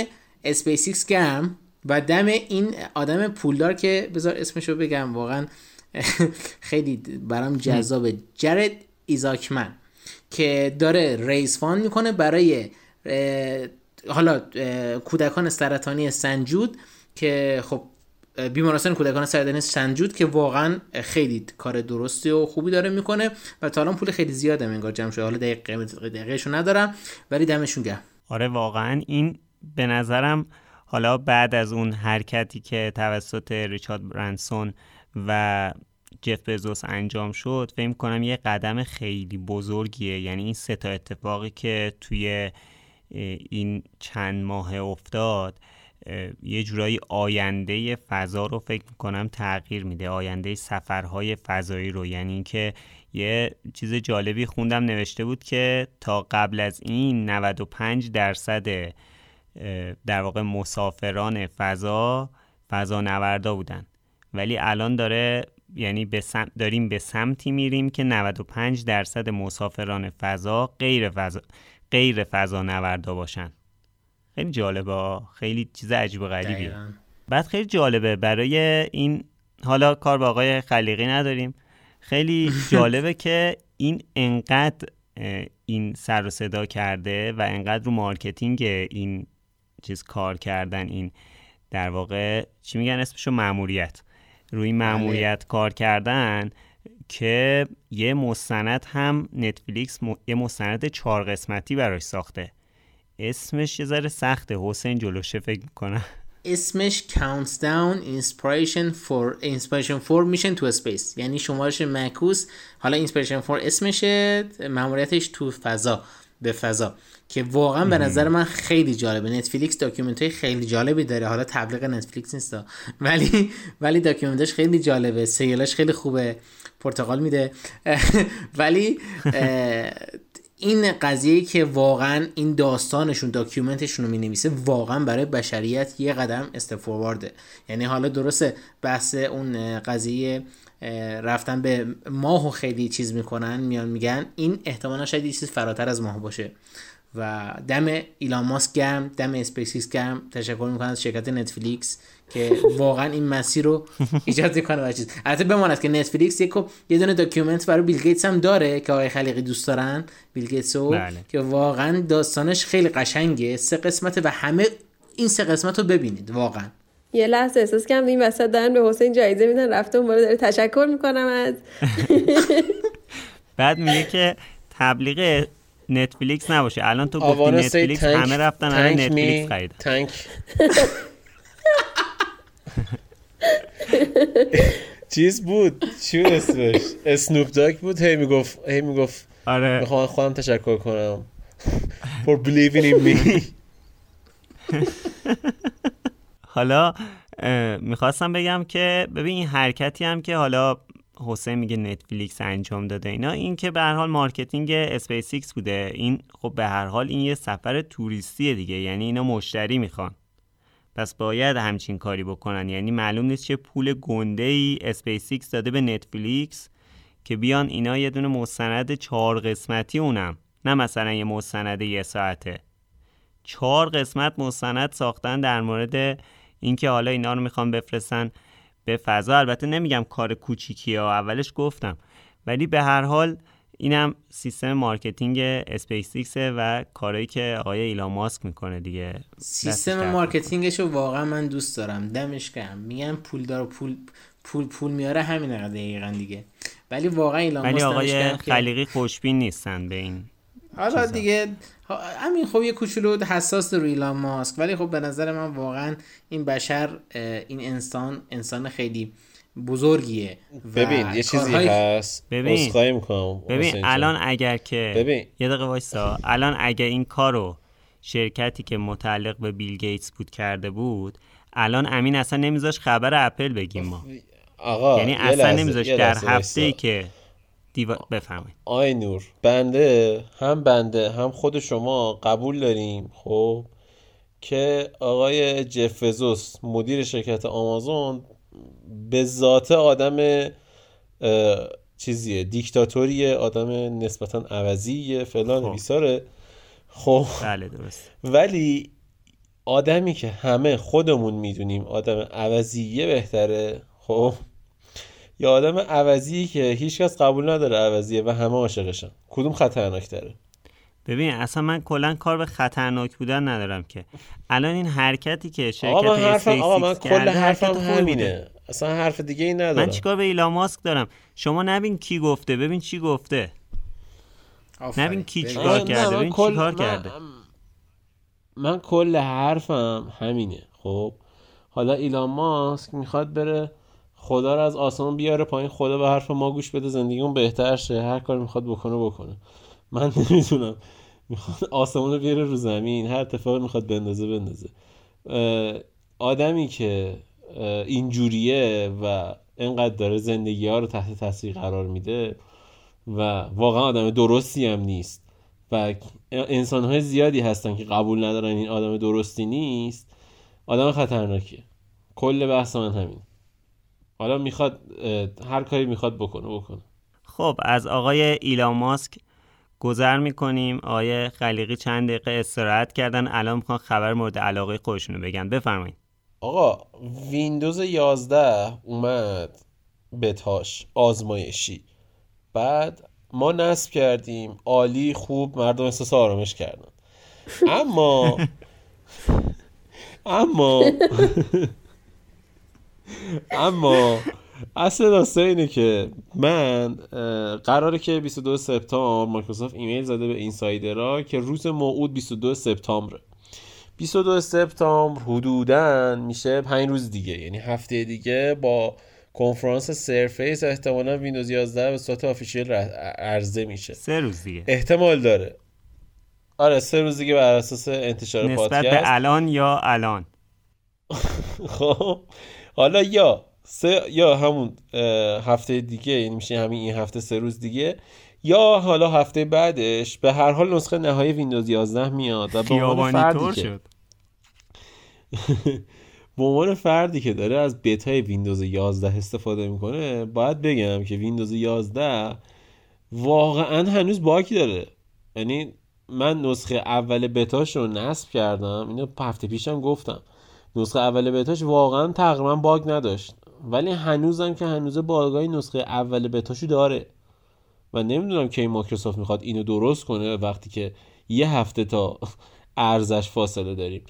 اسپیس ایکس گرم و دم این آدم پولدار که بذار اسمشو بگم واقعا (laughs) خیلی برام جذابه. جرد ایزاکمن که داره ریز فان می‌کنه برای حالا کودکان سرطانی سنجود که خب بیمارستان کودکان سرطانی سنجود که واقعا خیلی کار درستی و خوبی داره می‌کنه و تا الان پول خیلی زیاده انگار جمع شده. حالا دقیقه دقیقه ندارم ولی دمشون گرم. آره واقعا این به نظرم حالا بعد از اون حرکتی که توسط ریچارد برانسون و جف بزوس انجام شد فکر کنم یه قدم خیلی بزرگیه. یعنی این سه تا اتفاقی که توی این چند ماه افتاد یه جورایی آینده فضا رو فکر کنم تغییر میده. آینده سفرهای فضایی رو. یعنی اینکه یه چیز جالبی خوندم نوشته بود که تا قبل از این 95 درصد در واقع مسافران فضا فضا نوردا بودن. ولی الان داره یعنی به داریم به سمتی میریم که 95 درصد مسافران فضا غیر فضا غیر فضا نوردا باشن. خیلی جالبه خیلی چیز عجیب و غریبیه. بعد خیلی جالبه برای این حالا کار با آقای خلیقی نداریم. خیلی (laughs) جالبه که این انقدر این سر و صدا کرده و انقدر رو مارکتینگ این چیز کار کردن این در واقع چی میگن اسمشو؟ ماموریت روی بله. ماموریت کار کردن که یه مستند هم نتفلیکس یه مستند چهار قسمتی براش ساخته. اسمش یه ذره سخته. حسین جلوشه فکر می‌کنم. اسمش Countdown Inspiration for Inspiration for Mission to Space. یعنی شمارش معکوس. حالا Inspiration for اسمشه معمولیتش تو فضا. به فضا. که واقعا به نظر من خیلی جالبه. نتفلیکس داکیومنت های خیلی جالبی داره. حالا تبلیغ نتفلیکس نیست. ولی ولی داکیومنتش خیلی جالبه. سیلاش خیلی خوبه. پرتغال میده. (laughs) ولی این قضیه که واقعا این داستانشون داکیومنتشون رو می نویسه واقعا برای بشریت یه قدم استفوارده یعنی حالا درسته بحث اون قضیه رفتن به ماه و خیلی چیز می‌کنن میان میگن این احتمالا شاید یه چیز فراتر از ماه باشه. و دم ایلان ماسک گرم دم اسپیس ایکس گرم تشکر می‌کنم از شرکت نتفلیکس که واقعا این مسیر رو ایجاد کنه و چیز. البته بماند که نتفلیکس یک یه دونه document برای بیل گیتس هم داره که آقای خلیقی دوست دارن بیل گیتس بله. که واقعا داستانش خیلی قشنگه سه قسمت و همه این سه قسمت رو ببینید واقعا. یه لحظه احساس کردم این وسط دارن به حسین جایزه میدن رفته اون داره تشکر می‌کنم از. (laughs) بعد میگه که تبلیغ نتفلیکس نباشه. الان تو گفتی نتفلیکس همه رفتن الان نتفلیکس خریدن. تانک (laughs) چیز بود؟ چی بود اسمش؟ اسنوپ داک بود؟ هی می‌گفت هی می‌گفت آره. می‌خوام خودم تشکر کنم. For believing in me. (laughs) حالا می‌خواستم بگم که ببین این حرکتی هم که حالا حسین میگه نتفلیکس انجام داده اینا این که به هر حال مارکتینگ اسپیس ایکس بوده. این خب به هر حال این یه سفر توریستی دیگه یعنی اینا مشتری می‌خوان. پس باید همچین کاری بکنن. یعنی معلوم نیست چه پول گنده ای اسپیس ایکس داده به نتفلیکس که بیان اینا یه دونه مستند چهار قسمتی اونم. نه مثلا یه مستند یه ساعته. چهار قسمت مستند ساختن در مورد اینکه حالا اینا رو می‌خوان بفرستن به فضا. البته نمیگم کار کوچیکی ها اولش گفتم. ولی به هر حال اینم سیستم مارکتینگ اسپیس و کارهایی که آقای ایلان ماسک می‌کنه دیگه. سیستم مارکتینگش رو واقعا من دوست دارم. دمش گرم. میگن پول دار پول پول پول میاره همین دقیقا دیگه. ولی واقعا ایلان ولی آقای خلیقی خوشبین نیستن به این حالا دیگه همین خب یه کوچولو حساس رو ایلان ماسک ولی خب به نظر من واقعا این بشر این انسان انسان خیلی بزرگیه ببین یه چیزی هست. ببین. ببین الان اگر که ببین. یه دقیقه وایسا. الان اگر این کارو شرکتی که متعلق به بیل گیتس بود کرده بود الان امین اصلا نمیذاش خبر اپل بگیم ما. آقا یعنی اصلا نمیذاش در هفته ای که دیوا... بفهمید آی نور بنده هم بنده هم خود شما قبول داریم خب که آقای جفزوس مدیر شرکت آمازون به ذات آدم چیزیه دیکتاتوریه آدم نسبتا عوضیه فلان خب. بیساره. خب. بله درست ولی آدمی که همه خودمون می‌دونیم آدم عوضیه بهتره خب. یا آدم عوضی که هیچکس قبول نداره عوضیه و همه عاشقشن. کدوم خطرناک تره ببین اصلا من کلا کار به خطرناک بودن ندارم که. الان این حرکتی که شرکت آقا من حرفم آقا من کل حرفم همینه. اصلا حرف دیگه ای ندارم. من چیکار به ایلان ماسک دارم؟ شما نبین کی گفته ببین چی گفته. نبین کی چیکار کرده ببین چی کار کرده. من کل حرفم همینه خب؟ حالا ایلان ماسک می‌خواد بره خدا رو از آسمان بیاره پایین خدا به حرف ما گوش بده زندگیمون بهتر شه. هر کاری می‌خواد بکنه بکنه. من (laughs) نمی‌دونم. می‌خواد آسمان رو بیاره رو زمین. هر اتفاقی می‌خواد بندازه بندازه. آدمی که اینجوریه و اینقدر داره زندگی ها رو تحت تاثیر قرار میده و واقعا آدم درستی هم نیست و انسان های زیادی هستن که قبول ندارن این آدم درستی نیست آدم خطرناکه کل بحث من همین حالا می‌خواد هر کاری می‌خواد بکنه بکنه. خب از آقای ایلان ماسک گذر می‌کنیم. آقای خلیقی چند دقیقه استراحت کردن. الان می‌خوان خبر مورد علاقه خودشونو بگن. بفرمایید. آقا ویندوز 11 اومد بتاش آزمایشی. بعد ما نصب کردیم. عالی خوب مردم احساس آرامش کردن. اما (laughs) اما (laughs) اما اصل داستان اینه که من قراره که 22 سپتامبر مایکروسافت ایمیل زده به اینسایدرها که روز موعود 22 سپتامبره. 22 سپتامبر حدودا میشه 5 روز دیگه یعنی هفته دیگه با کنفرانس سرفیس احتمالا ویندوز 11 به صورت official عرضه میشه. سه روز دیگه. احتمال داره. آره سه روز دیگه بر اساس انتشار نسبت پادکست. نسبت به الان یا الان؟ (laughs) خب حالا یا سه یا همون هفته دیگه یعنی میشه همین این هفته سه روز دیگه یا حالا هفته بعدش به هر حال نسخه نهایی ویندوز 11 میاد و به عنوان فردی که (laughs) به عنوان فردی که داره از بتای ویندوز 11 استفاده می‌کنه باید بگم که ویندوز 11 واقعا هنوز باگی داره. یعنی من نسخه اول بتاش رو نصب کردم اینو هفته پیشم گفتم. نسخه اول بتاش واقعا تقریبا باگ نداشت. ولی هنوزم که هنوز باگای نسخه اول بتاشو داره. و نمی‌دونم کی مایکروسافت می‌خواد اینو درست کنه وقتی که یه هفته تا عرضه‌ش فاصله داریم.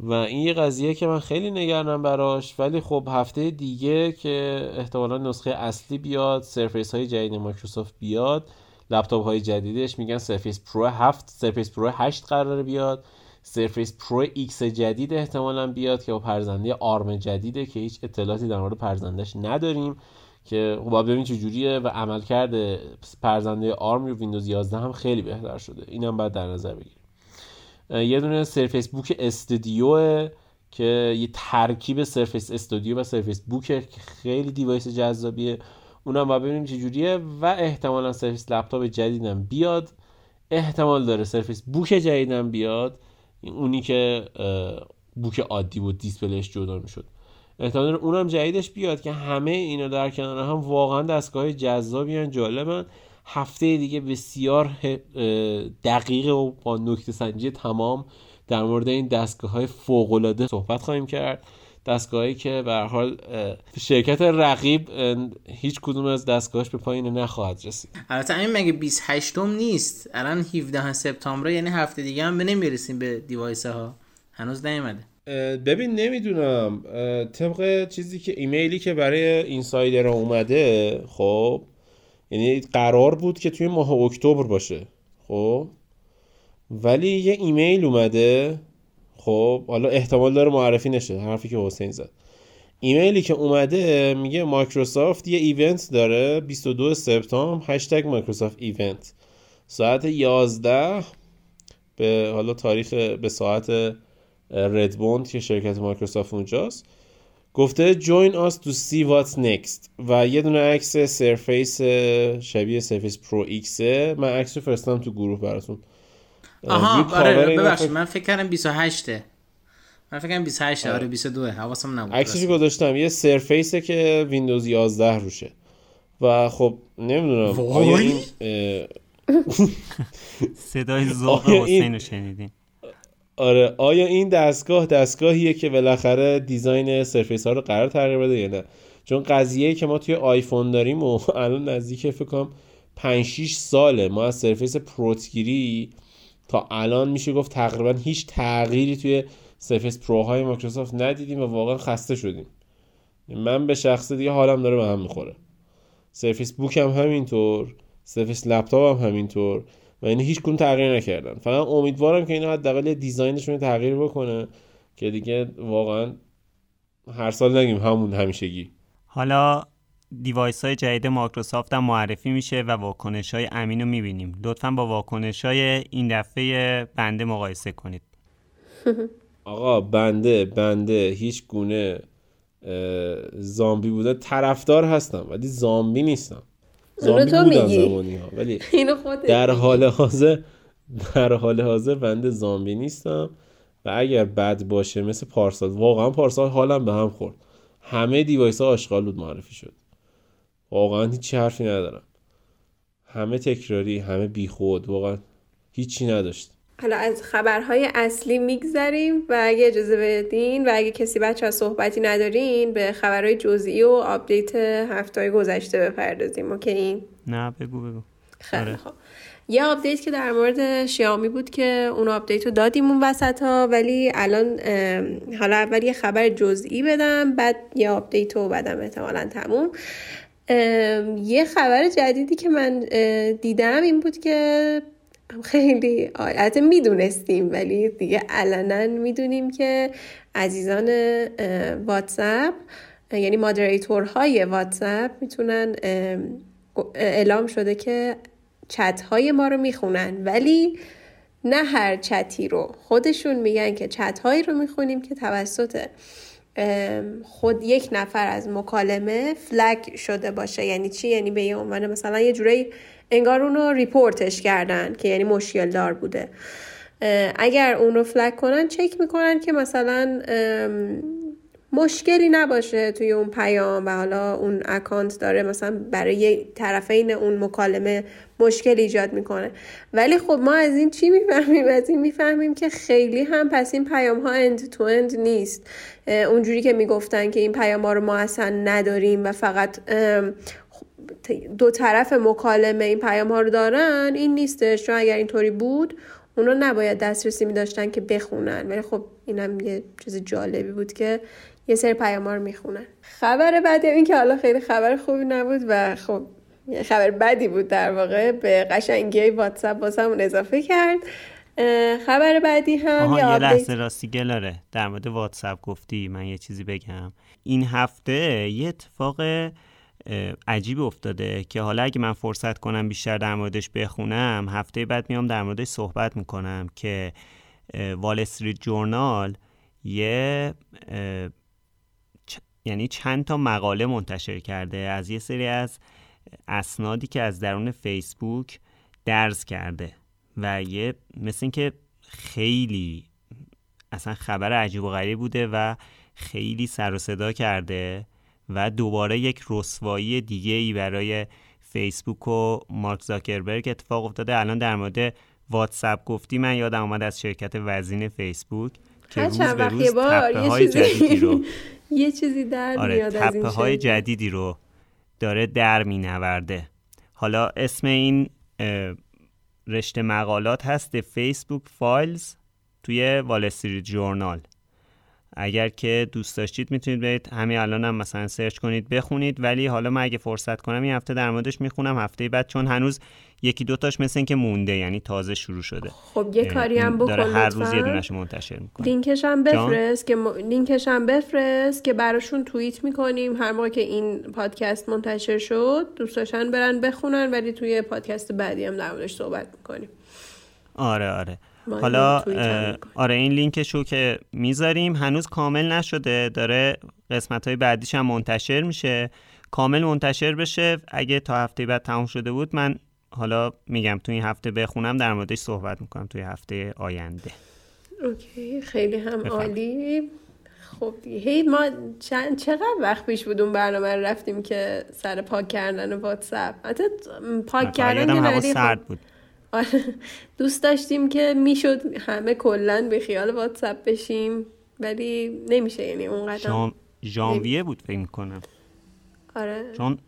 و این یه قضیه که من خیلی نگرانم براش. ولی خب هفته دیگه که احتمالا نسخه اصلی بیاد سرفیس های جدید مایکروسافت بیاد لپتاپ های جدیدش میگن سرفیس پرو 7 سرفیس پرو 8 قراره بیاد. سرفیس پرو ایکس جدید احتمالا بیاد که با پردازنده ARM جدیده که هیچ اطلاعاتی در مورد پردازنده‌ش نداریم که خب ببین چه جوریه و عملکرد پردازنده ARM رو ویندوز 11 هم خیلی بهتر شده. اینم باید در نظر بگیریم. یه دونه سرفیس بوک استودیو که یه ترکیب سرفیس استودیو و سرفیس بوک که خیلی device جذابیه. اونم باید ببینیم چه جوریه و احتمالا سرفیس لپتاپ جدیدم بیاد. احتمال داره سرفیس بوک جدیدم بیاد. اونی که بوک عادی بود display ش جدا می‌شد. احتمال اونم جدیدش بیاد که همه اینا در کنار هم واقعا دستگاه جذابی جالبن هفته دیگه بسیار دقیق و با نکته سنجی تمام در مورد این دستگاه های صحبت خواهیم کرد. دستگاهی که به حال شرکت رقیب هیچ کدوم از دستگاهش به پایین نخواهد رسید. البته این مگه 28 م نیست؟ الان 17 سپتامبر یعنی هفته دیگه هم به نمی‌رسیم به دیوایس ها هنوز نیومده. ببین نمی‌دونم. طبق چیزی که ایمیلی که برای اینسایدر اومده خب یعنی قرار بود که توی ماه اکتبر باشه خب. ولی یه ایمیل اومده خب حالا احتمال داره معرفی نشه حرفی که حسین زد. ایمیلی که اومده میگه مایکروسافت یه event داره 22 سپتامبر هشتگ مایکروسافت event. ساعت 11 به حالا تاریخ به ساعت ردموند که شرکت مایکروسافت اونجاست گفته join us to see what's next. و یه دونه عکس سرفیس شبیه سرفیس پرو ایکس من عکس رو فرستم تو گروه براتون. آها آره ببخشید من فکر کردم 28 من فکر کردم 28 آره. 22 حواسم نبود عکسش گذاشتم یه سرفیسه که ویندوز 11 روشه. و خب نمی‌دونم (laughs) آیا این صدای ذوق حسین رو شنیدین؟ آره آیا این دستگاه دستگاهیه که بالاخره design سرفیس ها رو قرار تغییر بده یا نه؟ چون قضیه که ما توی آیفون داریم و (laughs) الان نزدیک فکر کنم 5 6 ساله ما از سرفیس پرو 3 بگیری تا الان میشه گفت تقریبا هیچ تغییری توی سرفیس پرو های مایکروسافت ندیدیم و واقعا خسته شدیم. من به شخص دیگه حالم داره به هم می‌خوره. سرفیس بوک هم همینطور سرفیس لپتاپ هم همینطور و این هیچ کدوم تغییر نکردن. فقط امیدوارم که اینا حداقل design شون تغییر بکنه که دیگه واقعا هر سال نگیم همون همیشگی. حالا device های جدید مایکروسافت هم معرفی میشه و واکنش های امین رو می‌بینیم. لطفا با واکنش های این دفعه بنده مقایسه کنید. (laughs) آقا بنده بنده هیچ گونه زامبی بوده طرفدار هستم ولی زامبی نیستم. (laughs) زامبی تو بودن زمانی ها. ولی (laughs) در حال حاضر در حال حاضر بنده زامبی نیستم. و اگر بد باشه مثل پارسال واقعا پارسال حالم به هم خورد. همه device ها آشغال معرفی شد. واقعا هیچی حرفی ندارم. همه تکراری همه بیخود واقعا هیچی نداشت حالا از خبرهای اصلی میگذریم و اگه اجازه بدین و اگه کسی بچه صحبتی ندارین به خبرهای جزئی و آپدیت هفته گذشته بپردازیم okay؟ نه بگو بگو. خیلی. خب یه آپدیت که در مورد شیائومی بود که اون آپدیت رو دادیم اون وسط ها ولی الان حالا اول یه خبر جزئی بدم بعد یه آپدیت رو بدم احتمالا تموم. یه خبر جدیدی که من دیدم این بود که خیلی البته می‌دونستیم ولی دیگه علنا می‌دونیم که عزیزان واتساپ یعنی های واتساپ می‌تونن اعلام شده که چت های ما رو می‌خونن. ولی نه هر چتی رو. خودشون میگن که چت هایی رو می‌خونیم که توسط خود یک نفر از مکالمه فلگ شده باشه. یعنی چی؟ یعنی به یه عنوان مثلا یه جورایی انگار اونو ریپورتش کردن که یعنی مشکل دار بوده اگر اون رو flag کنن چک می‌کنن که مثلا مشکلی نباشه توی اون پیام و حالا اون اکانت داره. مثلا برای طرفین اون مکالمه مشکل ایجاد می‌کنه. ولی خب ما از این چی می‌فهمیم؟ از این می‌فهمیم که خیلی هم پس این پیام ها end to end نیست اونجوری که می‌گفتن که این پیام ها رو ما اصلا نداریم و فقط دو طرف مکالمه این پیام ها رو دارن این نیستش. چون اگر اینطوری بود اونا نباید دسترسی می داشتن که بخونن. ولی خب اینم یه چیز جالبی بود که یه سری پیام رو می‌خونن خبر بعدی این که حالا خیلی خبر خوبی نبود و خب خبر بدی بود در واقع به قشنگی واتساپ واسمون اضافه کرد. خبر بعدی هم یه, یه لحظه راستی گلاره. در مورد واتساپ گفتی من یه چیزی بگم. این هفته یه اتفاق عجیب افتاده که حالا اگه من فرصت کنم بیشتر در موردش بخونم هفته بعد میام در موردش صحبت می‌کنم که وال استریت جورنال یه یعنی چند تا مقاله منتشر کرده از یه سری از اسنادی که از درون فیسبوک درز کرده و یه مثل اینکه خیلی اصلا خبر عجیب و غریب بوده و خیلی سر و صدا کرده و دوباره یک رسوایی دیگه ای برای فیسبوک و مارک زاکربرگ اتفاق افتاده. الان در مورد واتساپ گفتی من یادم آمد از شرکت وزین فیسبوک که روز به روز تپه های جدیدی رو (laughs) یه چیزی در آره میاد از این های جدیدی رو داره در می نورده حالا اسم این رشته مقالات هست Facebook Files توی وال استریت جورنال اگر که دوست داشتید می‌تونید برید. همین الان هم مثلا سرچ کنید بخونید. ولی حالا من اگه فرصت کنم این هفته در موردش می‌خونم. هفته بعد چون هنوز یکی دوتاش مثل اینکه مونده یعنی تازه شروع شده. خب یه کاری هم بکن هر روز یه دونش منتشر می‌کنه. لینکش هم بفرست که م... لینکش هم بفرست که براشون توییت می‌کنیم. هر موقع که این پادکست منتشر شد دوست داشتن برن بخونن ولی توی پادکست بعدی هم در موردش صحبت می‌کنیم. آره آره. حالا آره این لینکش رو که می‌ذاریم هنوز کامل نشده داره قسمت های بعدیش هم منتشر میشه. کامل منتشر بشه. اگه تا هفته بعد تموم شده بود من حالا میگم تو این هفته بخونم در موردش صحبت می‌کنم توی هفته آینده. okay خیلی هم عالی. خب هی ما چند چقدر وقت پیش بود اون برنامه رفتیم که سر پاک کردن واتساپ؟ حتی پاک کردن هوا سرد بود. آره. دوست داشتیم که می‌شد همه کلا بی‌خیال واتساپ بشیم ولی نمیشه یعنی اونقدر جام... ژانویه بود فکر می‌کنم. آره. چون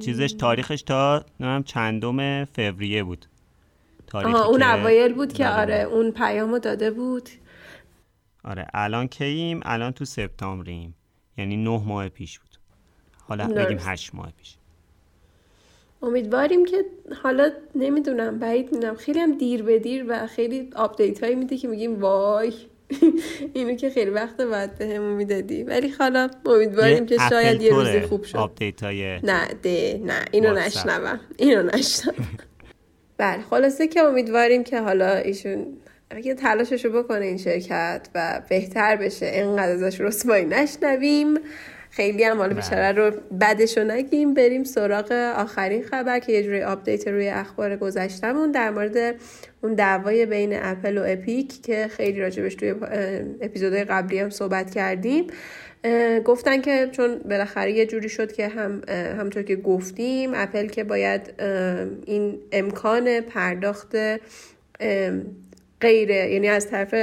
چیزش تاریخش تا نمی‌دونم چندم فوریه بود. آها اون اوایل بود که آره اون پیامو داده بود. آره الان کییم الان تو سپتامبریم. یعنی نه ماه پیش بود. حالا بگیم هشت ماه پیش. امیدواریم که حالا نمی‌دونم بعید می‌دونم. خیلی هم دیر به دیر و خیلی آپدیت هایی میده که میگیم وای (laughs) اینو که خیلی وقت بعد به همون می‌دادی. ولی حالا امیدواریم که شاید یه روزی خوب شد. آپدیت های نه ده نه. اینو نشنوم. اینو نشنوم. (laughs) بله خلاصه که امیدواریم که حالا ایشون اگه تلاششو بکنه این شرکت و بهتر بشه اینقدر ازش رسوایی نشنویم. خیلی هم حالا بیچاره رو بدشو نگیم. بریم سراغ آخرین خبر که یه جوری آپدیت روی اخبار گذشتمون در مورد اون دعوای بین اپل و اپیک که خیلی راجبش توی اپیزودهای قبلی هم صحبت کردیم. گفتن که چون بالاخره یه جوری شد که هم همطور که گفتیم اپل که باید این امکان پرداخت غیره یعنی از طرف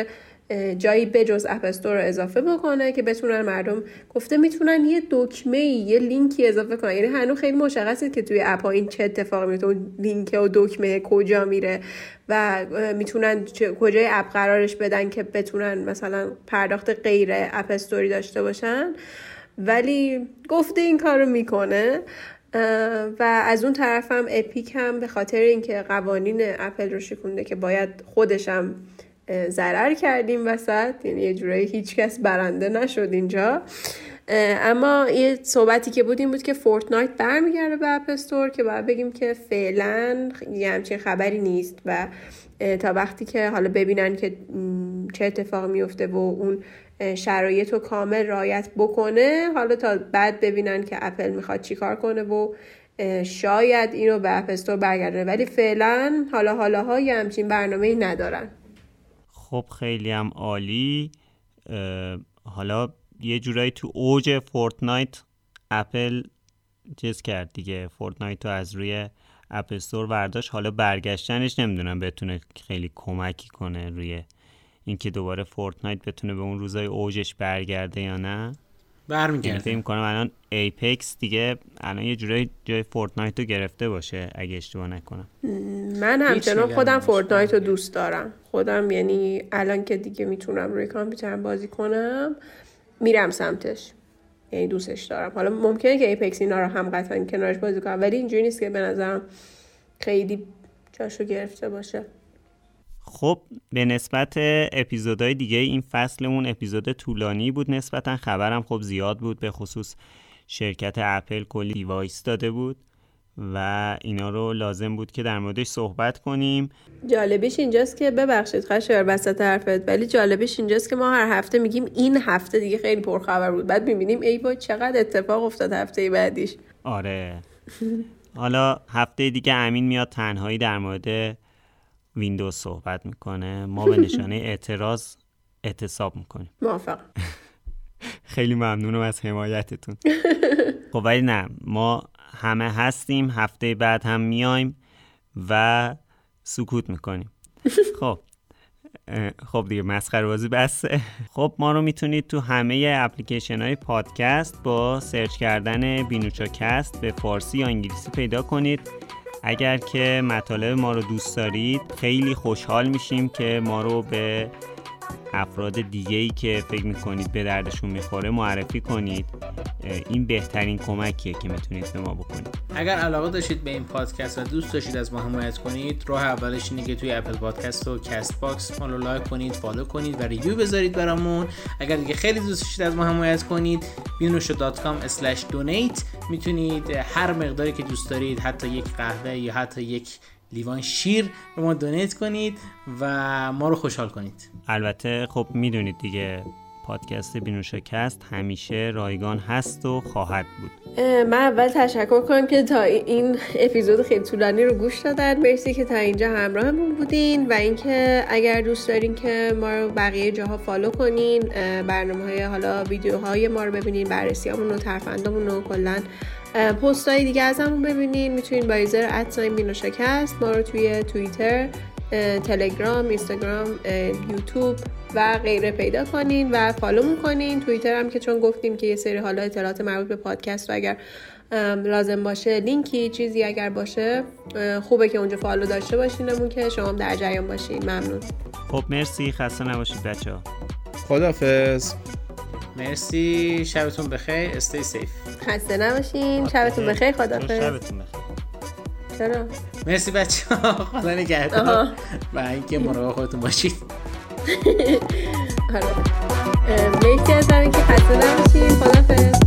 جایی بجز اپستور رو اضافه بکنه که بتونن مردم گفته می‌تونن یه دکمه یه لینکی اضافه کنن. یعنی هنوز خیلی مشخصه که توی اپ این چه اتفاقی میفته اون لینک و دکمه کجا میره و می‌تونن کجای اپ قرارش بدن که بتونن مثلا پرداخت غیر اپستوری داشته باشن. ولی گفته این کار رو می‌کنه و از اون طرف هم اپیک هم به خاطر اینکه قوانین اپل رو شکونده که باید خودشم ضرر کردیم وسط. یعنی یه جورایی هیچ کس برنده نشد اینجا. اما یه صحبتی که بود این بود که فورتنایت برمیگرده به اپستور که باید بگیم که فعلا یه همچین خبری نیست و تا وقتی که حالا ببینن که چه اتفاق میفته و اون شرایط رو کامل رعایت بکنه حالا تا بعد ببینن که اپل می‌خواد چیکار کنه و شاید اینو به اپستور برگرده ولی فعلا حالا حالا ها یه همچین برنامه ندارن. خب خیلی هم عالی حالا یه جورایی تو اوج فورتنایت اپل چیز کرد دیگه. فورتنایت رو از روی App Store برداشت. حالا برگشتنش نمی‌دونم بتونه خیلی کمکی کنه روی اینکه دوباره Fortnite بتونه به اون روزای اوجش برگرده یا نه. برمیگرده. فکر می‌کنم الان Apex دیگه الان یه جورایی جای Fortnite رو گرفته باشه اگه اشتباه نکنم. من همچنان خودم Fortnite رو دوست دارم. خودم یعنی الان که دیگه می‌تونم روی کامپیوترم بازی کنم میرم سمتش. یعنی دوستش دارم. حالا ممکنه که Apex اینا رو هم قطعا کنارش بازی کنم ولی اینجوری نیست که به نظرم خیلی جاشو گرفته باشه. خب به نسبت اپیزودهای دیگه این فصلمون اپیزود طولانی بود نسبتا. خبرم خب زیاد بود به خصوص شرکت اپل کلی device داده بود و اینا رو لازم بود که در موردش صحبت کنیم. جالبش اینجاست که ببخشید خشر وسط حرفت ولی جالبش اینجاست که ما هر هفته میگیم این هفته دیگه خیلی پرخبر بود. بعد می‌بینیم ای بابا چقدر اتفاق افتاد هفته بعدیش. آره. حالا هفته دیگه امین میاد تنهایی در مورد ویندوز صحبت می‌کنه. ما به نشانه (laughs) اعتراض اعتصاب می‌کنیم. موافق (laughs) خیلی ممنونم از حمایتتون. (laughs) خب ولی نه ما همه هستیم. هفته بعد هم میایم و سکوت می‌کنیم. خب خب دیگه مسخره بازی بسه. خب ما رو می‌تونید تو همه اپلیکیشن های پادکست با سرچ کردن بینوچاکست به فارسی یا انگلیسی پیدا کنید. اگر که مطالب ما رو دوست دارید خیلی خوشحال میشیم که ما رو به افراد دیگه ای که فکر می‌کنید به دردشون می‌خوره معرفی کنید. این بهترین کمکیه که می‌تونید به ما بکنید. اگر علاقه داشتید به این پادکست و دوست داشتید از ما حمایت کنید راه اولش اینه که توی Apple Podcast و Castbox ما رو like کنید follow کنید و review بذارید برامون. اگر دیگه خیلی دوست داشتید از ما حمایت کنید binusho.com/donate می‌تونید هر مقداری که دوست دارید حتی یک قهوه یا حتی یک لیوان شیر به ما دونیت کنید و ما رو خوشحال کنید. البته خب می‌دونید دیگه پادکست بینوشکست همیشه رایگان هست و خواهد بود. من اول تشکر کنم که تا این اپیزود خیلی طولانی رو گوش دادن. مرسی که تا اینجا همراهمون بودین و اینکه اگر دوست دارین که ما رو بقیه جاها فالو کنین برنامه های حالا ویدیوهای ما رو ببینین بررسی همون و ترفندامون رو کلا پست های دیگه از همون ببینین. می‌تونین با ایزر ادساین بینو شکست ما رو توی توییتر تلگرام اینستاگرام یوتیوب و غیره پیدا کنین و فالو می‌کنین توییتر هم که چون گفتیم که یه سری حالا اطلاعات مربوط به پادکست رو اگر لازم باشه لینکی چیزی اگر باشه خوبه که اونجا فالو داشته باشینمون که شما در جریان باشین. ممنون. خب مرسی. خسته نباشید بچه ها خدافز مرسی. شبتون بخیر. استی سیف خسته نباشین. شبتون بخیر. خدافظ شبتون بخیر. چرا مرسی بچه ها (laughs) خدا نگهدار. و اینکه مراقب خودتون باشید. (laughs) آره. مرسی از که خسته نباشین. خدا